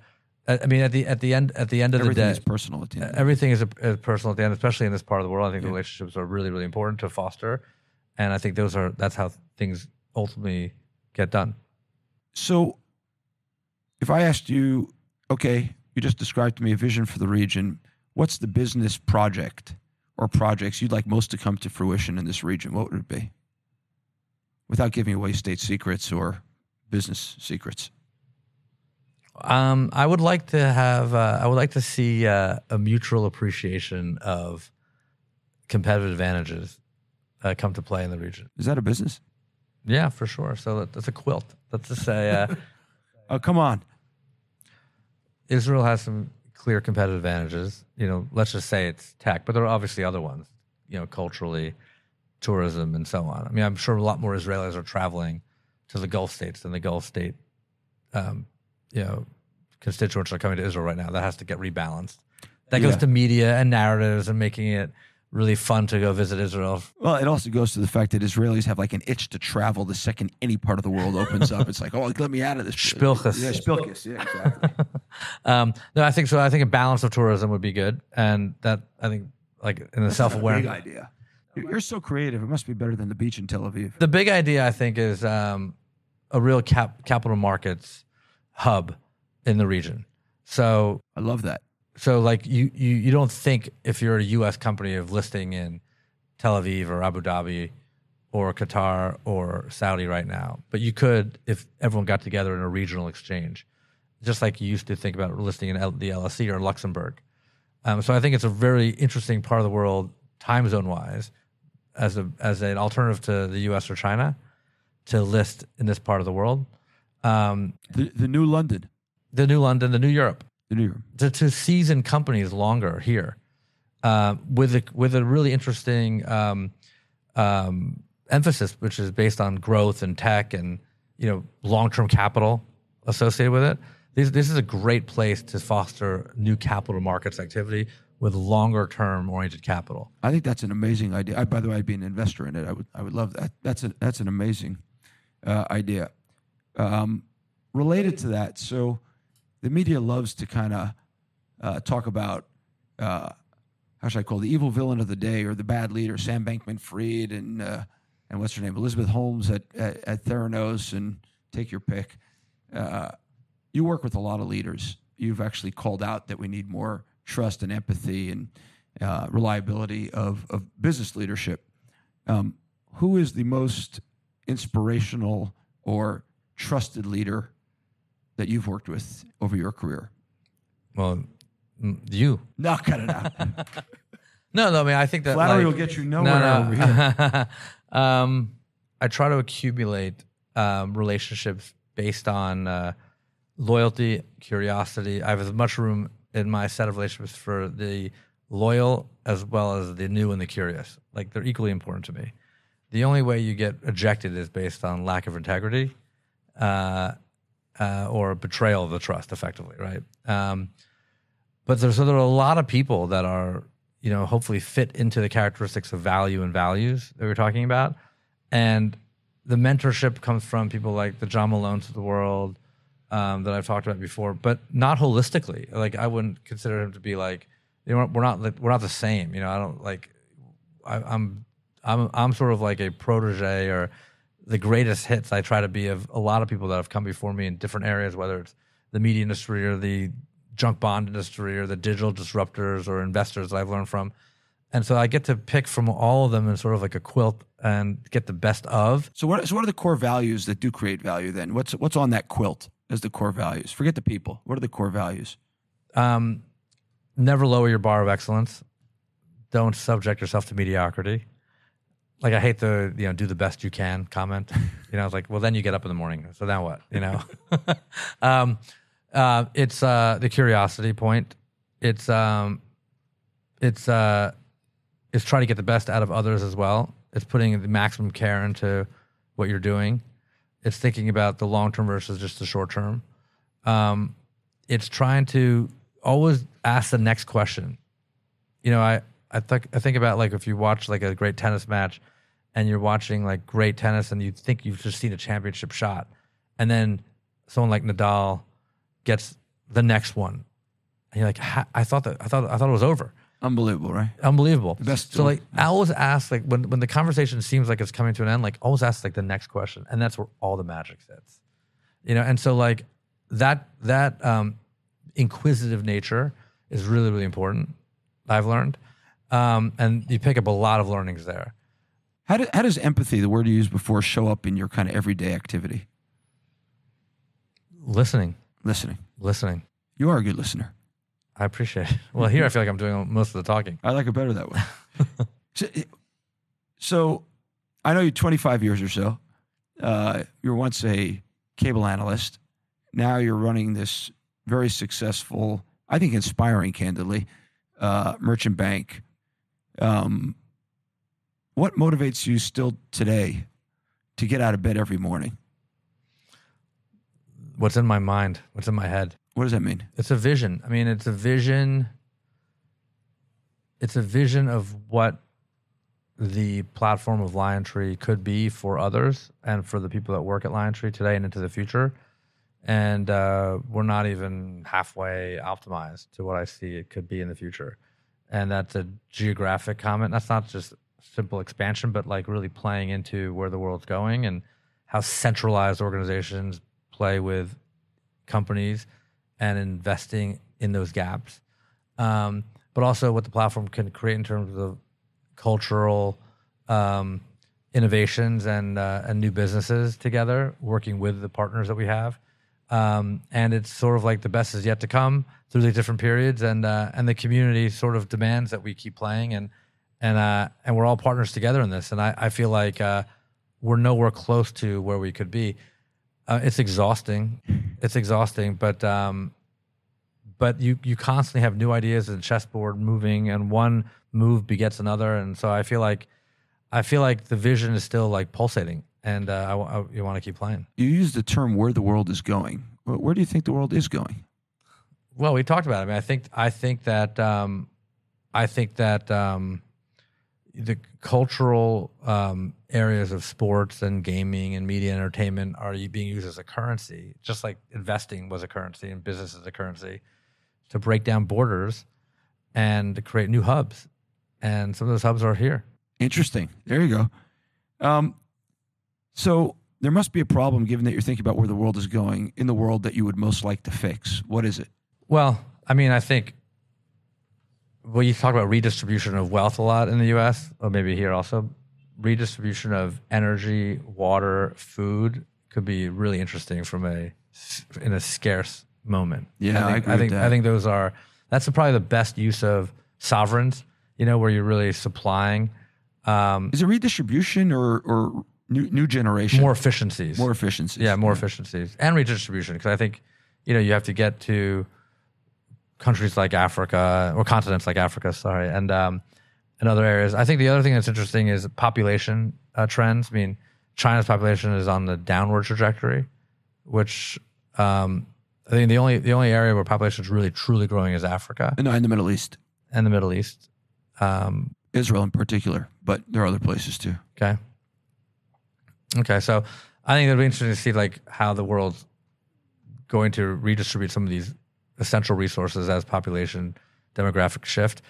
I mean, at the at the end at the end of Everything the is day, personal at the end. of the day. everything is, a, is personal at the end, especially in this part of the world. I think Yeah. relationships are really really important to foster, and I think those are that's how things ultimately get done. So, if I asked you, okay, you just described to me a vision for the region. What's the business project or projects you'd like most to come to fruition in this region? What would it be? Without giving away state secrets or business secrets. Um, I would like to have. Uh, I would like to see uh, a mutual appreciation of competitive advantages uh, come to play in the region. Is that a business? Yeah, for sure. So that, that's a quilt. Let's just say uh, Oh, come on. Israel has some clear competitive advantages. You know, let's just say it's tech, but there are obviously other ones. You know, culturally, tourism, and so on. I mean, I'm sure a lot more Israelis are traveling to the Gulf states than the Gulf state, um, you know, constituents are coming to Israel right now. That has to get rebalanced. That goes Yeah. to media and narratives and making it really fun to go visit Israel. Well, it also goes to the fact that Israelis have like an itch to travel the second any part of the world opens up. It's like, oh, let me out of this. Shpilkes. Yeah, Shpilkes. Yeah, exactly. Um, no, I think so. I think a balance of tourism would be good, and that I think like in the self Big awareness. idea. You're you're so creative. It must be better than the beach in Tel Aviv. The big idea, I think, is um, a real cap- capital markets hub in the region. So, I love that. so like you, you, you don't think if you're a U.S. company of listing in Tel Aviv or Abu Dhabi or Qatar or Saudi right now, but you could if everyone got together in a regional exchange, just like you used to think about listing in L- the LSE or Luxembourg. Um, so I think it's a very interesting part of the world, time zone wise, as a as an alternative to the U.S. or China, to list in this part of the world. Um, The, the new London, the new London, the new Europe, the new York. to, to season companies longer here, uh, with a, with a really interesting um, um, emphasis, which is based on growth and tech and you know long term capital associated with it. This this is a great place to foster new capital markets activity with longer term oriented capital. I think that's an amazing idea. I, by the way, I'd be an investor in it. I would, I would love that. That's a, that's an amazing uh, idea. Um, related to that, so the media loves to kind of uh, talk about uh, how should I call it, the evil villain of the day or the bad leader, Sam Bankman-Fried and uh, and what's her name, Elizabeth Holmes at, at at Theranos, and take your pick. Uh, you work with a lot of leaders. You've actually called out that we need more trust and empathy and uh, reliability of, of business leadership. Um, who is the most inspirational or trusted leader that you've worked with over your career? Well, you. No, cut it out. No, no. I mean, I think that Flattery like- will get you nowhere over here. um, I try to accumulate um, relationships based on uh, loyalty, curiosity. I have as much room in my set of relationships for the loyal as well as the new and the curious. Like they're equally important to me. The only way you get ejected is based on lack of integrity uh, uh, or betrayal of the trust, effectively, right? Um, but there's so there are a lot of people that are you know hopefully fit into the characteristics of value and values that we are talking about. And the mentorship comes from people like the john malones of the world um, that i've talked about before but not holistically. Like i wouldn't consider him to be like you know, we're not we're not the same you know? I don't like I, i'm i'm i'm sort of like a protege or the greatest hits i try to be of a lot of people that have come before me in different areas whether it's the media industry or the junk bond industry or the digital disruptors or investors that I've learned from. And so I get to pick from all of them in sort of like a quilt and get the best of. so, what, so what are the core values that do create value then? What's, what's on that quilt as the core values? Forget the people. What are the core values? Um, never lower your bar of excellence. Don't subject yourself to mediocrity. Like I hate the you know do the best you can comment. You know, it's like well then you get up in the morning. So now what? You know, um, uh, it's uh, the curiosity point. It's um, it's uh, it's trying to get the best out of others as well. It's putting the maximum care into what you're doing. It's thinking about the long term versus just the short term. Um, it's trying to always ask the next question. You know, I I think I think about like if you watch like a great tennis match, and you're watching like great tennis, and you think you've just seen a championship shot, and then someone like Nadal gets the next one, and you're like, I thought that I thought I thought it was over. Unbelievable, right? Unbelievable. best so like I always ask like when when the conversation seems like it's coming to an end, like always ask like the next question, and that's where all the magic sits. You know, and so like that that um, inquisitive nature is really really important. I've learned, um, and you pick up a lot of learnings there. How, do, how does empathy, the word you used before, show up in your kind of everyday activity? Listening, Listening. listening. You are a good listener. I appreciate it. Well, here I feel like I'm doing most of the talking. I like it better that way. so, so, I know you 25 years or so. Uh, you were once a cable analyst. Now you're running this very successful, I think inspiring, candidly, uh, merchant bank. Um, what motivates you still today to get out of bed every morning? What's in my mind? What's in my head? What does that mean? It's a vision. I mean, it's a vision. It's a vision of what the platform of LionTree could be for others and for the people that work at LionTree today and into the future. And uh, we're not even halfway optimized to what I see it could be in the future. And that's a geographic comment. That's not just simple expansion, but like really playing into where the world's going and how centralized organizations play with companies and investing in those gaps, um, but also what the platform can create in terms of cultural um, innovations and uh, and new businesses together, working with the partners that we have. Um, and it's sort of like the best is yet to come through these different periods, and uh, and the community sort of demands that we keep playing, and and uh, and we're all partners together in this, and I, I feel like uh, we're nowhere close to where we could be. Uh, it's exhausting, it's exhausting, but um, but you you constantly have new ideas and chessboard moving, and one move begets another, and so I feel like I feel like the vision is still like pulsating, and uh, I, I, you want to keep playing. You use the term "where the world is going." Where, do you think the world is going? Well, we talked about it. I mean, I think I think that um, I think that um, the cultural um, areas of sports and gaming and media and entertainment are being used as a currency, just like investing was a currency and business is a currency, to break down borders and to create new hubs. And some of those hubs are here. Interesting. There you go. Um, so there must be a problem, given that you're thinking about where the world is going, in the world that you would most like to fix. What is it? Well, I mean, I think well, you talk about redistribution of wealth a lot in the U.S. or maybe here also. Redistribution of energy, water, food could be really interesting from a in a scarce moment. Yeah, I think I, I think, that. I think those are that's probably the best use of sovereigns. You know, where you're really supplying um, is it redistribution or or new new generation? more efficiencies, more efficiency. yeah, more efficiencies and redistribution. Because I think you know you have to get to countries like Africa or continents like Africa, sorry, and um, and other areas. I think the other thing that's interesting is population uh, trends. I mean, China's population is on the downward trajectory, which um, I think the only the only area where population is really truly growing is Africa and, in the Middle East, and the Middle East. Um, Israel in particular, but there are other places too. Okay. Okay, so I think it'll be interesting to see like how the world's going to redistribute some of these essential resources as population demographic shift.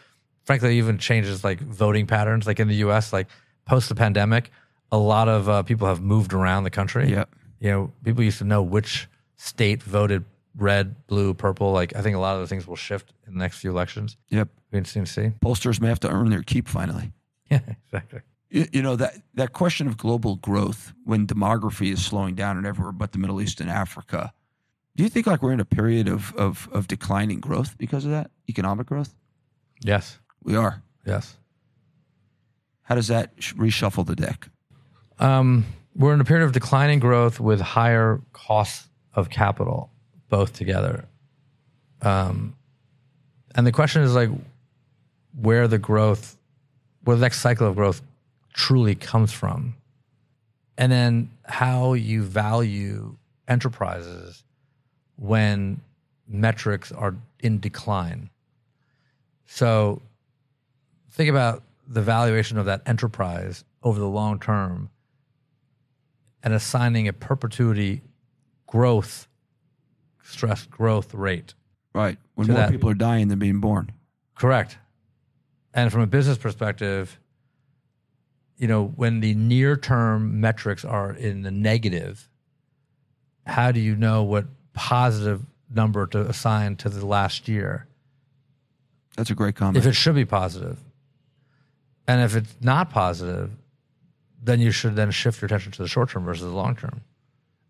Frankly, even changes like voting patterns. Like in the U.S., like post the pandemic, a lot of uh, people have moved around the country. Yeah. You know, people used to know which state voted red, blue, purple. Like I think a lot of the things will shift in the next few elections. Yep. Be interesting to see. Pollsters may have to earn their keep finally. Yeah, exactly. You, know that that question of global growth when demography is slowing down and everywhere but the Middle East and Africa. Do you think like we're in a period of of, of declining growth because of that economic growth? Yes. We are. Yes. How does that sh- reshuffle the deck? Um, we're in a period of declining growth with higher costs of capital, both together. Um, and the question is like where the growth, where the next cycle of growth truly comes from. And then how you value enterprises when metrics are in decline. So think about the valuation of that enterprise over the long term and assigning a perpetuity growth stress growth rate. Right. When more that- people are dying than being born. Correct. And from a business perspective, you know, when the near term metrics are in the negative, how do you know what positive number to assign to the last year? That's a great comment. if it should be positive. And if it's not positive, then you should then shift your attention to the short term versus the long term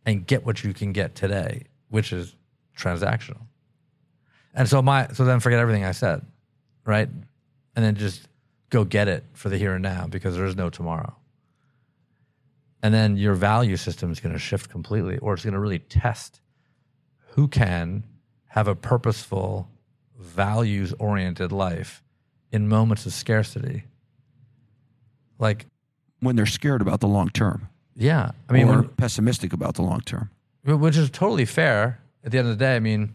and get what you can get today, which is transactional. And so my so then forget everything I said, right? And then just go get it for the here and now because there is no tomorrow. And then your value system is going to shift completely or it's going to really test who can have a purposeful values oriented life in moments of scarcity. Like, when they're scared about the long term. yeah, I mean, or when, pessimistic about the long term. which is totally fair at the end of the day. I mean,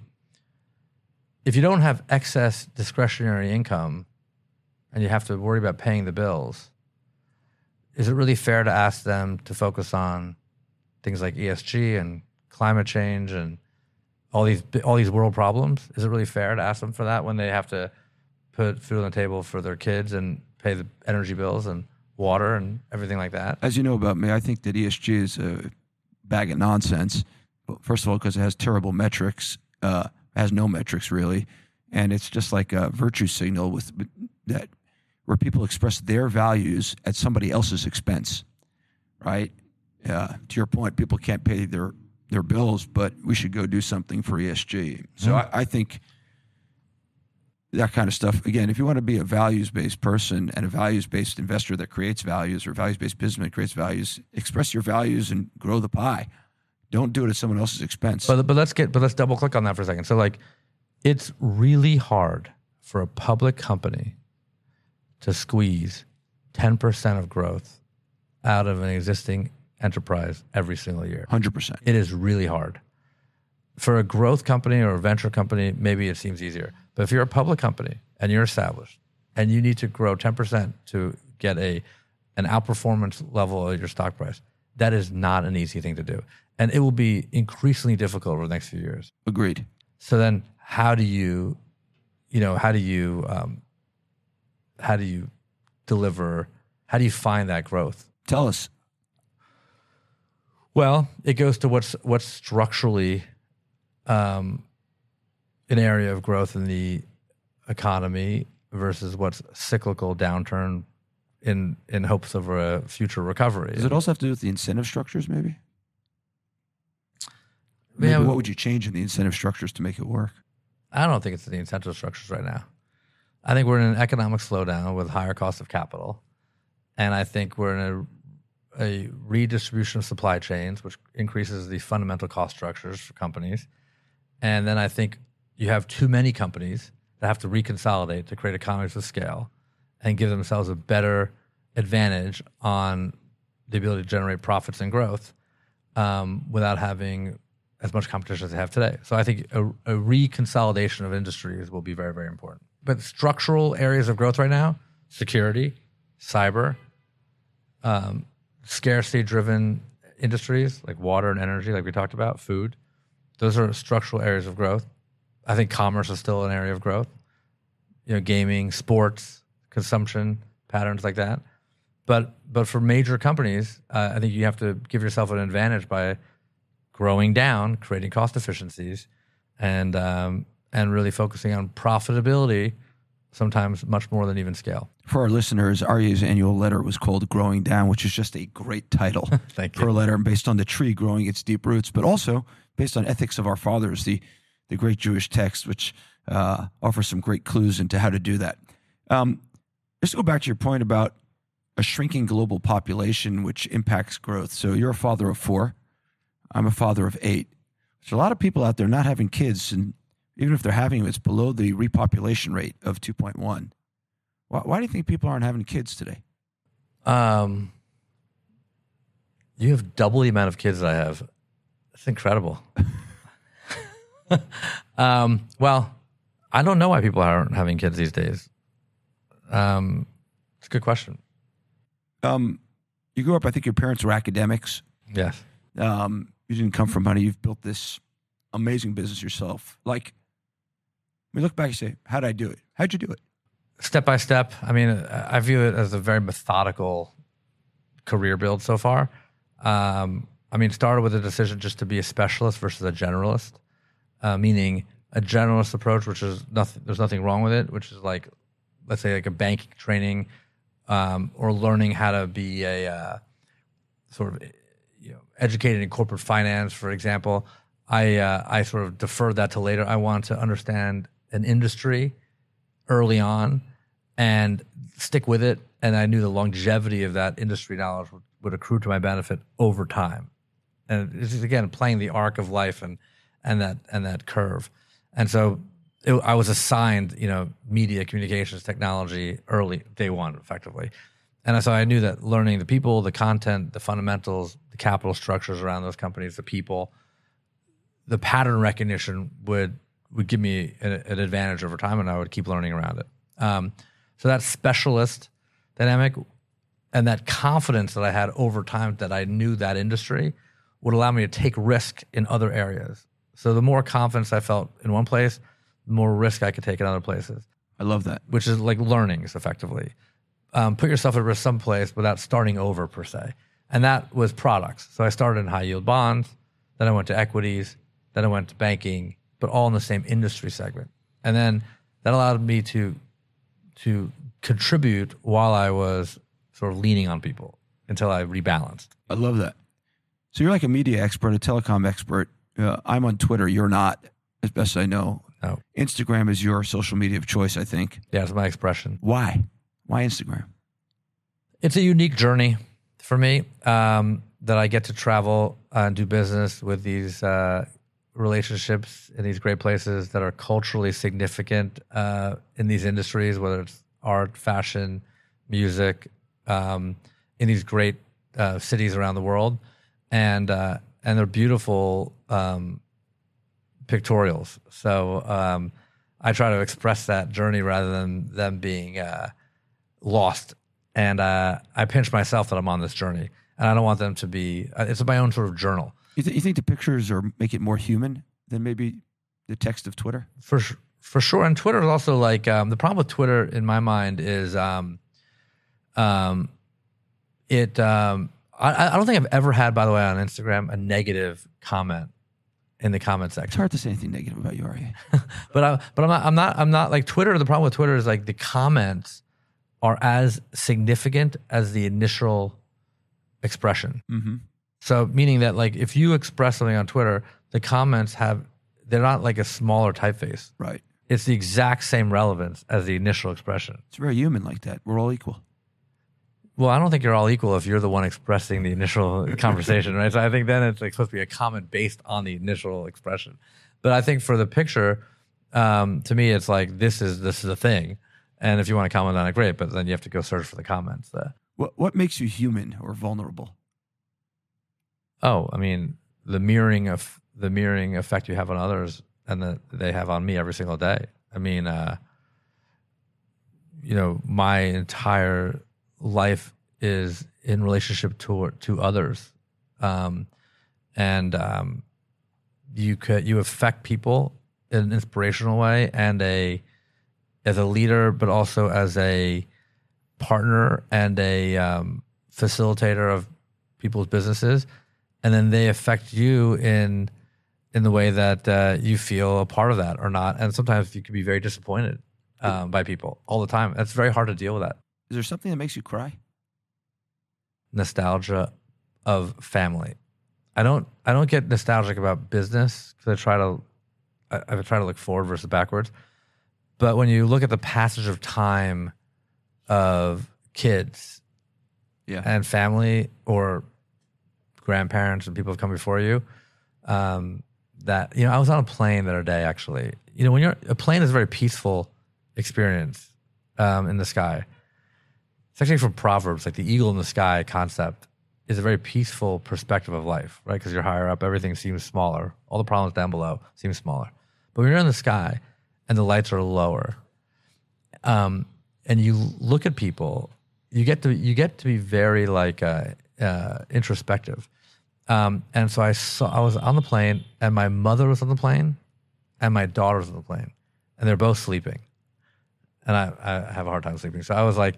if you don't have excess discretionary income and you have to worry about paying the bills, is it really fair to ask them to focus on things like ESG and climate change and all these all these world problems? Is it really fair to ask them for that when they have to put food on the table for their kids and pay the energy bills and water and everything like that? As you know about me, I think that ESG is a bag of nonsense. First of all, because it has terrible metrics, uh, has no metrics really, and it's just like a virtue signal with that where people express their values at somebody else's expense, right? Uh, to your point, people can't pay their their bills, but we should go do something for ESG. So I, I think that kind of stuff. Again, if you want to be a values based person and a values based investor that creates values or values based business that creates values, express your values and grow the pie. Don't do it at someone else's expense. But but let's get but let's double click on that for a second. So like, it's really hard for a public company to squeeze ten percent of growth out of an existing enterprise every single year. 100%. It is really hard. For a growth company or a venture company, maybe it seems easier. But if you're a public company and you're established and you need to grow 10% to get a an outperformance level of your stock price, that is not an easy thing to do. And it will be increasingly difficult over the next few years. Agreed. So then how do you, you know, how do you, um, how do you deliver, how do you find that growth? Tell us. Well, it goes to what's what's structurally um, an area of growth in the economy versus what's cyclical downturn in in hopes of a future recovery. Does it also have to do with the incentive structures, maybe? Maybe Yeah, what would you change in the incentive structures to make it work? I don't think it's the incentive structures right now. I think we're in an economic slowdown with higher cost of capital, and I think we're in a a redistribution of supply chains, which increases the fundamental cost structures for companies. And then I think you have too many companies that have to reconsolidate to create economies of scale and give themselves a better advantage on the ability to generate profits and growth um, without having as much competition as they have today. So I think a, a reconsolidation of industries will be very, very important. But structural areas of growth right now, security, cyber, um, scarcity driven industries like water and energy, like we talked about, food, those are structural areas of growth. I think commerce is still an area of growth. You know, gaming, sports, consumption patterns like that. But but for major companies, uh, I think you have to give yourself an advantage by growing down, creating cost efficiencies, and um, and really focusing on profitability. Sometimes much more than even scale. For our listeners, Aryeh's annual letter was called Growing Down, which is just a great title Thank for you. a letter based on the tree growing its deep roots, but also based on Ethics of Our Fathers, the, the great Jewish text, which uh, offers some great clues into how to do that. Um, just to go back to your point about a shrinking global population, which impacts growth. So you're a father of four. I'm a father of eight. There's a lot of people out there not having kids, and even if they're having them, it's below the repopulation rate of 2.1. Why, why do you think people aren't having kids today? Um, you have double the amount of kids that I have. That's incredible. um, well, I don't know why people aren't having kids these days. Um, it's a good question. Um, you grew up, I think your parents were academics. Yes. Um, you didn't come from money. You've built this amazing business yourself. Like, we look back and say, how did I do it? How'd you do it? Step by step. I mean, I view it as a very methodical career build so far. Um, I mean, started with a decision just to be a specialist versus a generalist, uh, meaning a generalist approach, which is nothing. There's nothing wrong with it, which is like, let's say, like a banking training, um, or learning how to be a uh, sort of, you know, educated in corporate finance, for example. I uh, I sort of deferred that to later. I want to understand an industry early on and stick with it. And I knew the longevity of that industry knowledge would, would accrue to my benefit over time. And is again playing the arc of life and and that and that curve. And so it, I was assigned, you know, media communications technology early day one, effectively. And so I knew that learning the people, the content, the fundamentals, the capital structures around those companies, the people, the pattern recognition would would give me an, an advantage over time, and I would keep learning around it. Um, so that specialist dynamic and that confidence that I had over time that I knew that industry would allow me to take risk in other areas. So the more confidence I felt in one place, the more risk I could take in other places, I love that. which is like learnings effectively. Um, put yourself at risk someplace without starting over per se. And that was products. So I started in high yield bonds, then I went to equities, then I went to banking, but all in the same industry segment. And then that allowed me to to contribute while I was sort of leaning on people until I rebalanced. I love that. So you're like a media expert, a telecom expert. Uh, I'm on Twitter. You're not, as best I know. No. Instagram is your social media of choice, I think. Yeah, it's my expression. Why? Why Instagram? It's a unique journey for me um, that I get to travel and do business with these uh, relationships in these great places that are culturally significant uh, in these industries, whether it's art, fashion, music, um, in these great uh, cities around the world, and uh, and they're beautiful um, pictorials. So um, I try to express that journey rather than them being uh, lost. And uh, I pinch myself that I'm on this journey, and I don't want them to be. uh, It's my own sort of journal. You, th- you think the pictures are make it more human than maybe the text of Twitter? for su- for sure. And Twitter is also like um, the problem with Twitter in my mind is um, um, it. Um, I, I don't think I've ever had, by the way, on Instagram a negative comment in the comment section. It's hard to say anything negative about you, are you? But I, but I'm not. I'm not. I'm not like Twitter. The problem with Twitter is like the comments are as significant as the initial expression. Mm-hmm. So meaning that like if you express something on Twitter, the comments have they're not like a smaller typeface. Right. It's the exact same relevance as the initial expression. It's very human like that. We're all equal. Well, I don't think you're all equal if you're the one expressing the initial conversation, right? So I think then it's like supposed to be a comment based on the initial expression. But I think for the picture, um, to me, it's like this is this is a thing, and if you want to comment on it, great. But then you have to go search for the comments. What what makes you human or vulnerable? Oh, I mean the mirroring of the mirroring effect you have on others, and that they have on me every single day. I mean, uh, you know, my entire life is in relationship to to others, um, and um, you could you affect people in an inspirational way and a as a leader, but also as a partner and a um, facilitator of people's businesses, and then they affect you in in the way that uh, you feel a part of that or not. And sometimes you can be very disappointed um, by people all the time. It's very hard to deal with that Is there something that makes you cry? nostalgia of family. I don't I don't get nostalgic about business because I try to I, I try to look forward versus backwards. But when you look at the passage of time of kids Yeah. and family or grandparents and people have come before you, um, that you know, I was on a plane the other day actually. You know, when you're a plane is a very peaceful experience um, in the sky. It's actually from Proverbs, like the eagle in the sky concept is a very peaceful perspective of life, right? Because you're higher up, everything seems smaller. All the problems down below seem smaller. But when you're in the sky and the lights are lower, um, and you look at people, you get to you get to be very like uh, uh, introspective. Um, and so I saw I was on the plane, and my mother was on the plane, and my daughter was on the plane, and they're both sleeping, and I, I have a hard time sleeping. So I was like,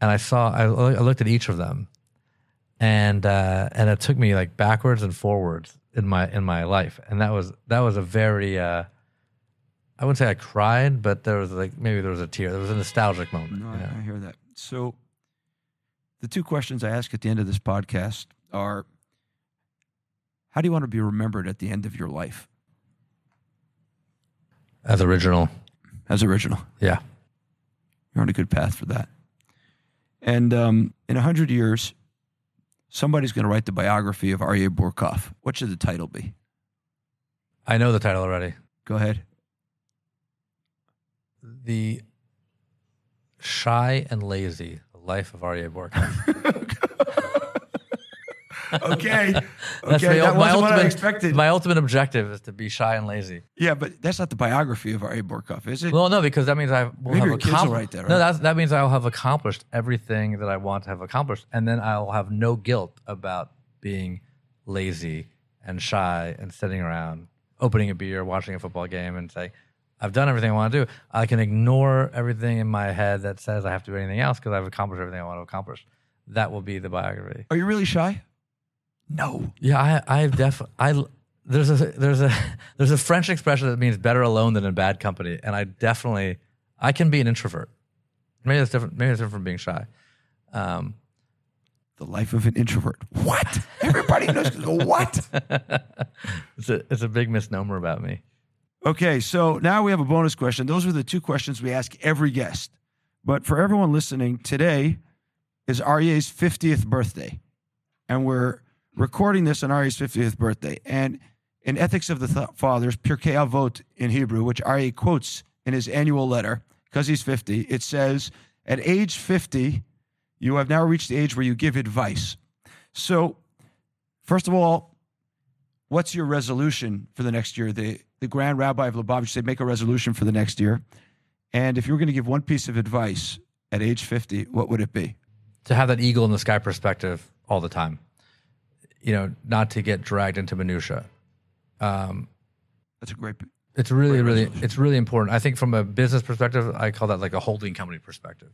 and I saw I, I looked at each of them, and uh, and it took me like backwards and forwards in my in my life, and that was that was a very uh, I wouldn't say I cried, but there was like maybe there was a tear. There was a nostalgic moment. No, you know? I, I hear that. So, the two questions I ask at the end of this podcast are How do you want to be remembered at the end of your life As original, as original? yeah. You're on a good path for that. And um, in 100 years, somebody's going to write the biography of Aryeh Bourkoff. What should the title be? I know the title already. Go ahead. The Shy and Lazy: Life of Aryeh Bourkoff. Okay. That's okay. my, that wasn't what I ultimate expected. My ultimate objective is to be shy and lazy. yeah, but that's not the biography of Aryeh Bourkoff, is it? Well, no, because that means I will Maybe have your kids will accomplished. write that, No, that's, that means I'll have accomplished everything that I want to have accomplished, and then I'll have no guilt about being lazy and shy and sitting around, opening a beer, watching a football game, and saying, "I've done everything I want to do." I can ignore everything in my head that says I have to do anything else because I've accomplished everything I want to accomplish. That will be the biography. Are you really shy? No. Yeah, I, I've definitely, I, there's a, there's a, there's a French expression that means better alone than in bad company. And I definitely, I can be an introvert. Maybe that's different. Maybe it's different from being shy. Um, The life of an introvert. What? Everybody knows. What? It's a it's a big misnomer about me. Okay, so now we have a bonus question. Those are the two questions we ask every guest. But for everyone listening, today is Aryeh's 50th birthday. And we're recording this on Aryeh's 50th birthday. And in Ethics of the Th- Fathers, Pirkei Avot in Hebrew, which Aryeh quotes in his annual letter, because he's 50, it says, At age 50, you have now reached the age where you give advice. So, first of all, what's your resolution for the next year? The the Grand Rabbi of Lubavitch said, make a resolution for the next year. And if you were going to give one piece of advice at age 50, what would it be? To have that eagle in the sky perspective all the time. You know, not to get dragged into minutia. Um, That's a great. it's really, Great really, resolution. it's really important. I think from a business perspective, I call that like a holding company perspective.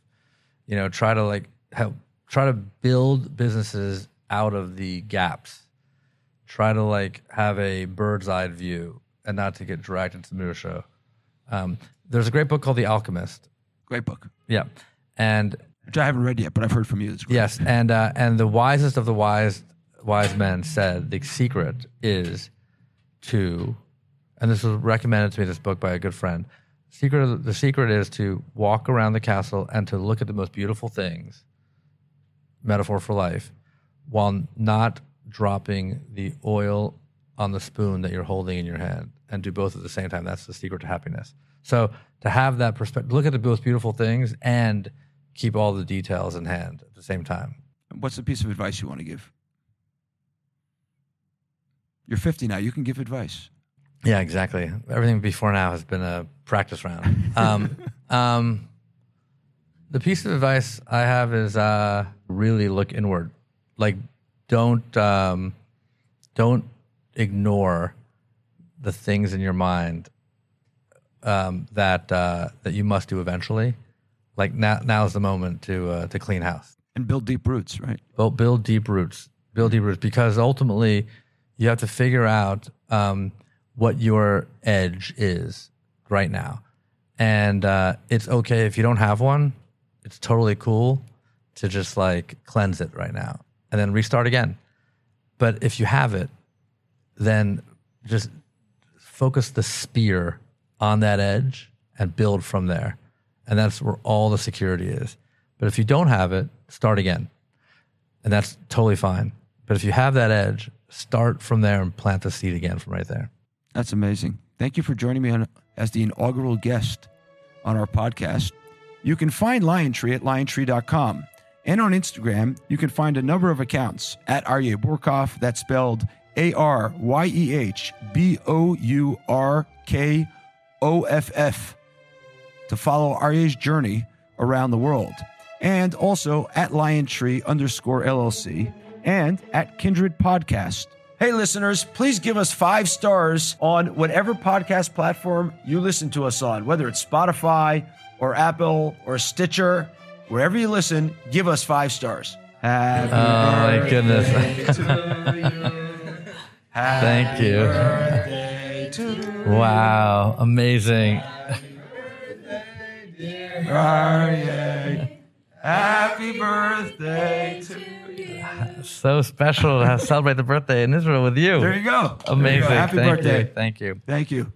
You know, try to like help, try to build businesses out of the gaps. Try to like have a bird's eye view and not to get dragged into the minutia. Um, there's a great book called The Alchemist. Great book, Yeah, and which I haven't read yet, but I've heard from you. It's great. Yes, and uh, and the wisest of the wise wise men said the secret is to, and this was recommended to me this book by a good friend. Secret the secret is to walk around the castle and to look at the most beautiful things, metaphor for life, while not dropping the oil on the spoon that you're holding in your hand, and do both at the same time. That's the secret to happiness. So to have that perspective, look at the most beautiful things and keep all the details in hand at the same time. What's the piece of advice you want to give? You're 50 now. You can give advice. Yeah, exactly. Everything before now has been a practice round. Um, um, the piece of advice I have is uh, really look inward. Like, don't um, don't ignore the things in your mind um, that uh, that you must do eventually. Like now, now is the moment to uh, to clean house. And build deep roots, right? build, build deep roots build deep roots because ultimately you have to figure out um, what your edge is right now and uh, it's okay if you don't have one it's totally cool to just like cleanse it right now and then restart again but if you have it then just focus the spear on that edge and build from there and that's where all the security is but if you don't have it start again and that's totally fine. But if you have that edge, start from there and plant the seed again from right there. That's amazing. Thank you for joining me on, as the inaugural guest on our podcast. You can find LionTree at liontree.com. And on Instagram, you can find a number of accounts at Aryeh Bourkoff. That's spelled A R Y E H B O U R K O F F to follow Aryeh's journey around the world. And also at LionTree underscore LLC and at Kindred Podcast. Hey, listeners, please give us five stars on whatever podcast platform you listen to us on, whether it's Spotify or Apple or Stitcher. Wherever you listen, give us five stars. Happy Oh, my goodness. Goodness. Thank you. birthday to Wow, amazing. Aryeh. Happy birthday to you. So special to celebrate the birthday in Israel with you. There you go. There you Amazing. go. Happy Thank birthday. You. Thank you. Thank you.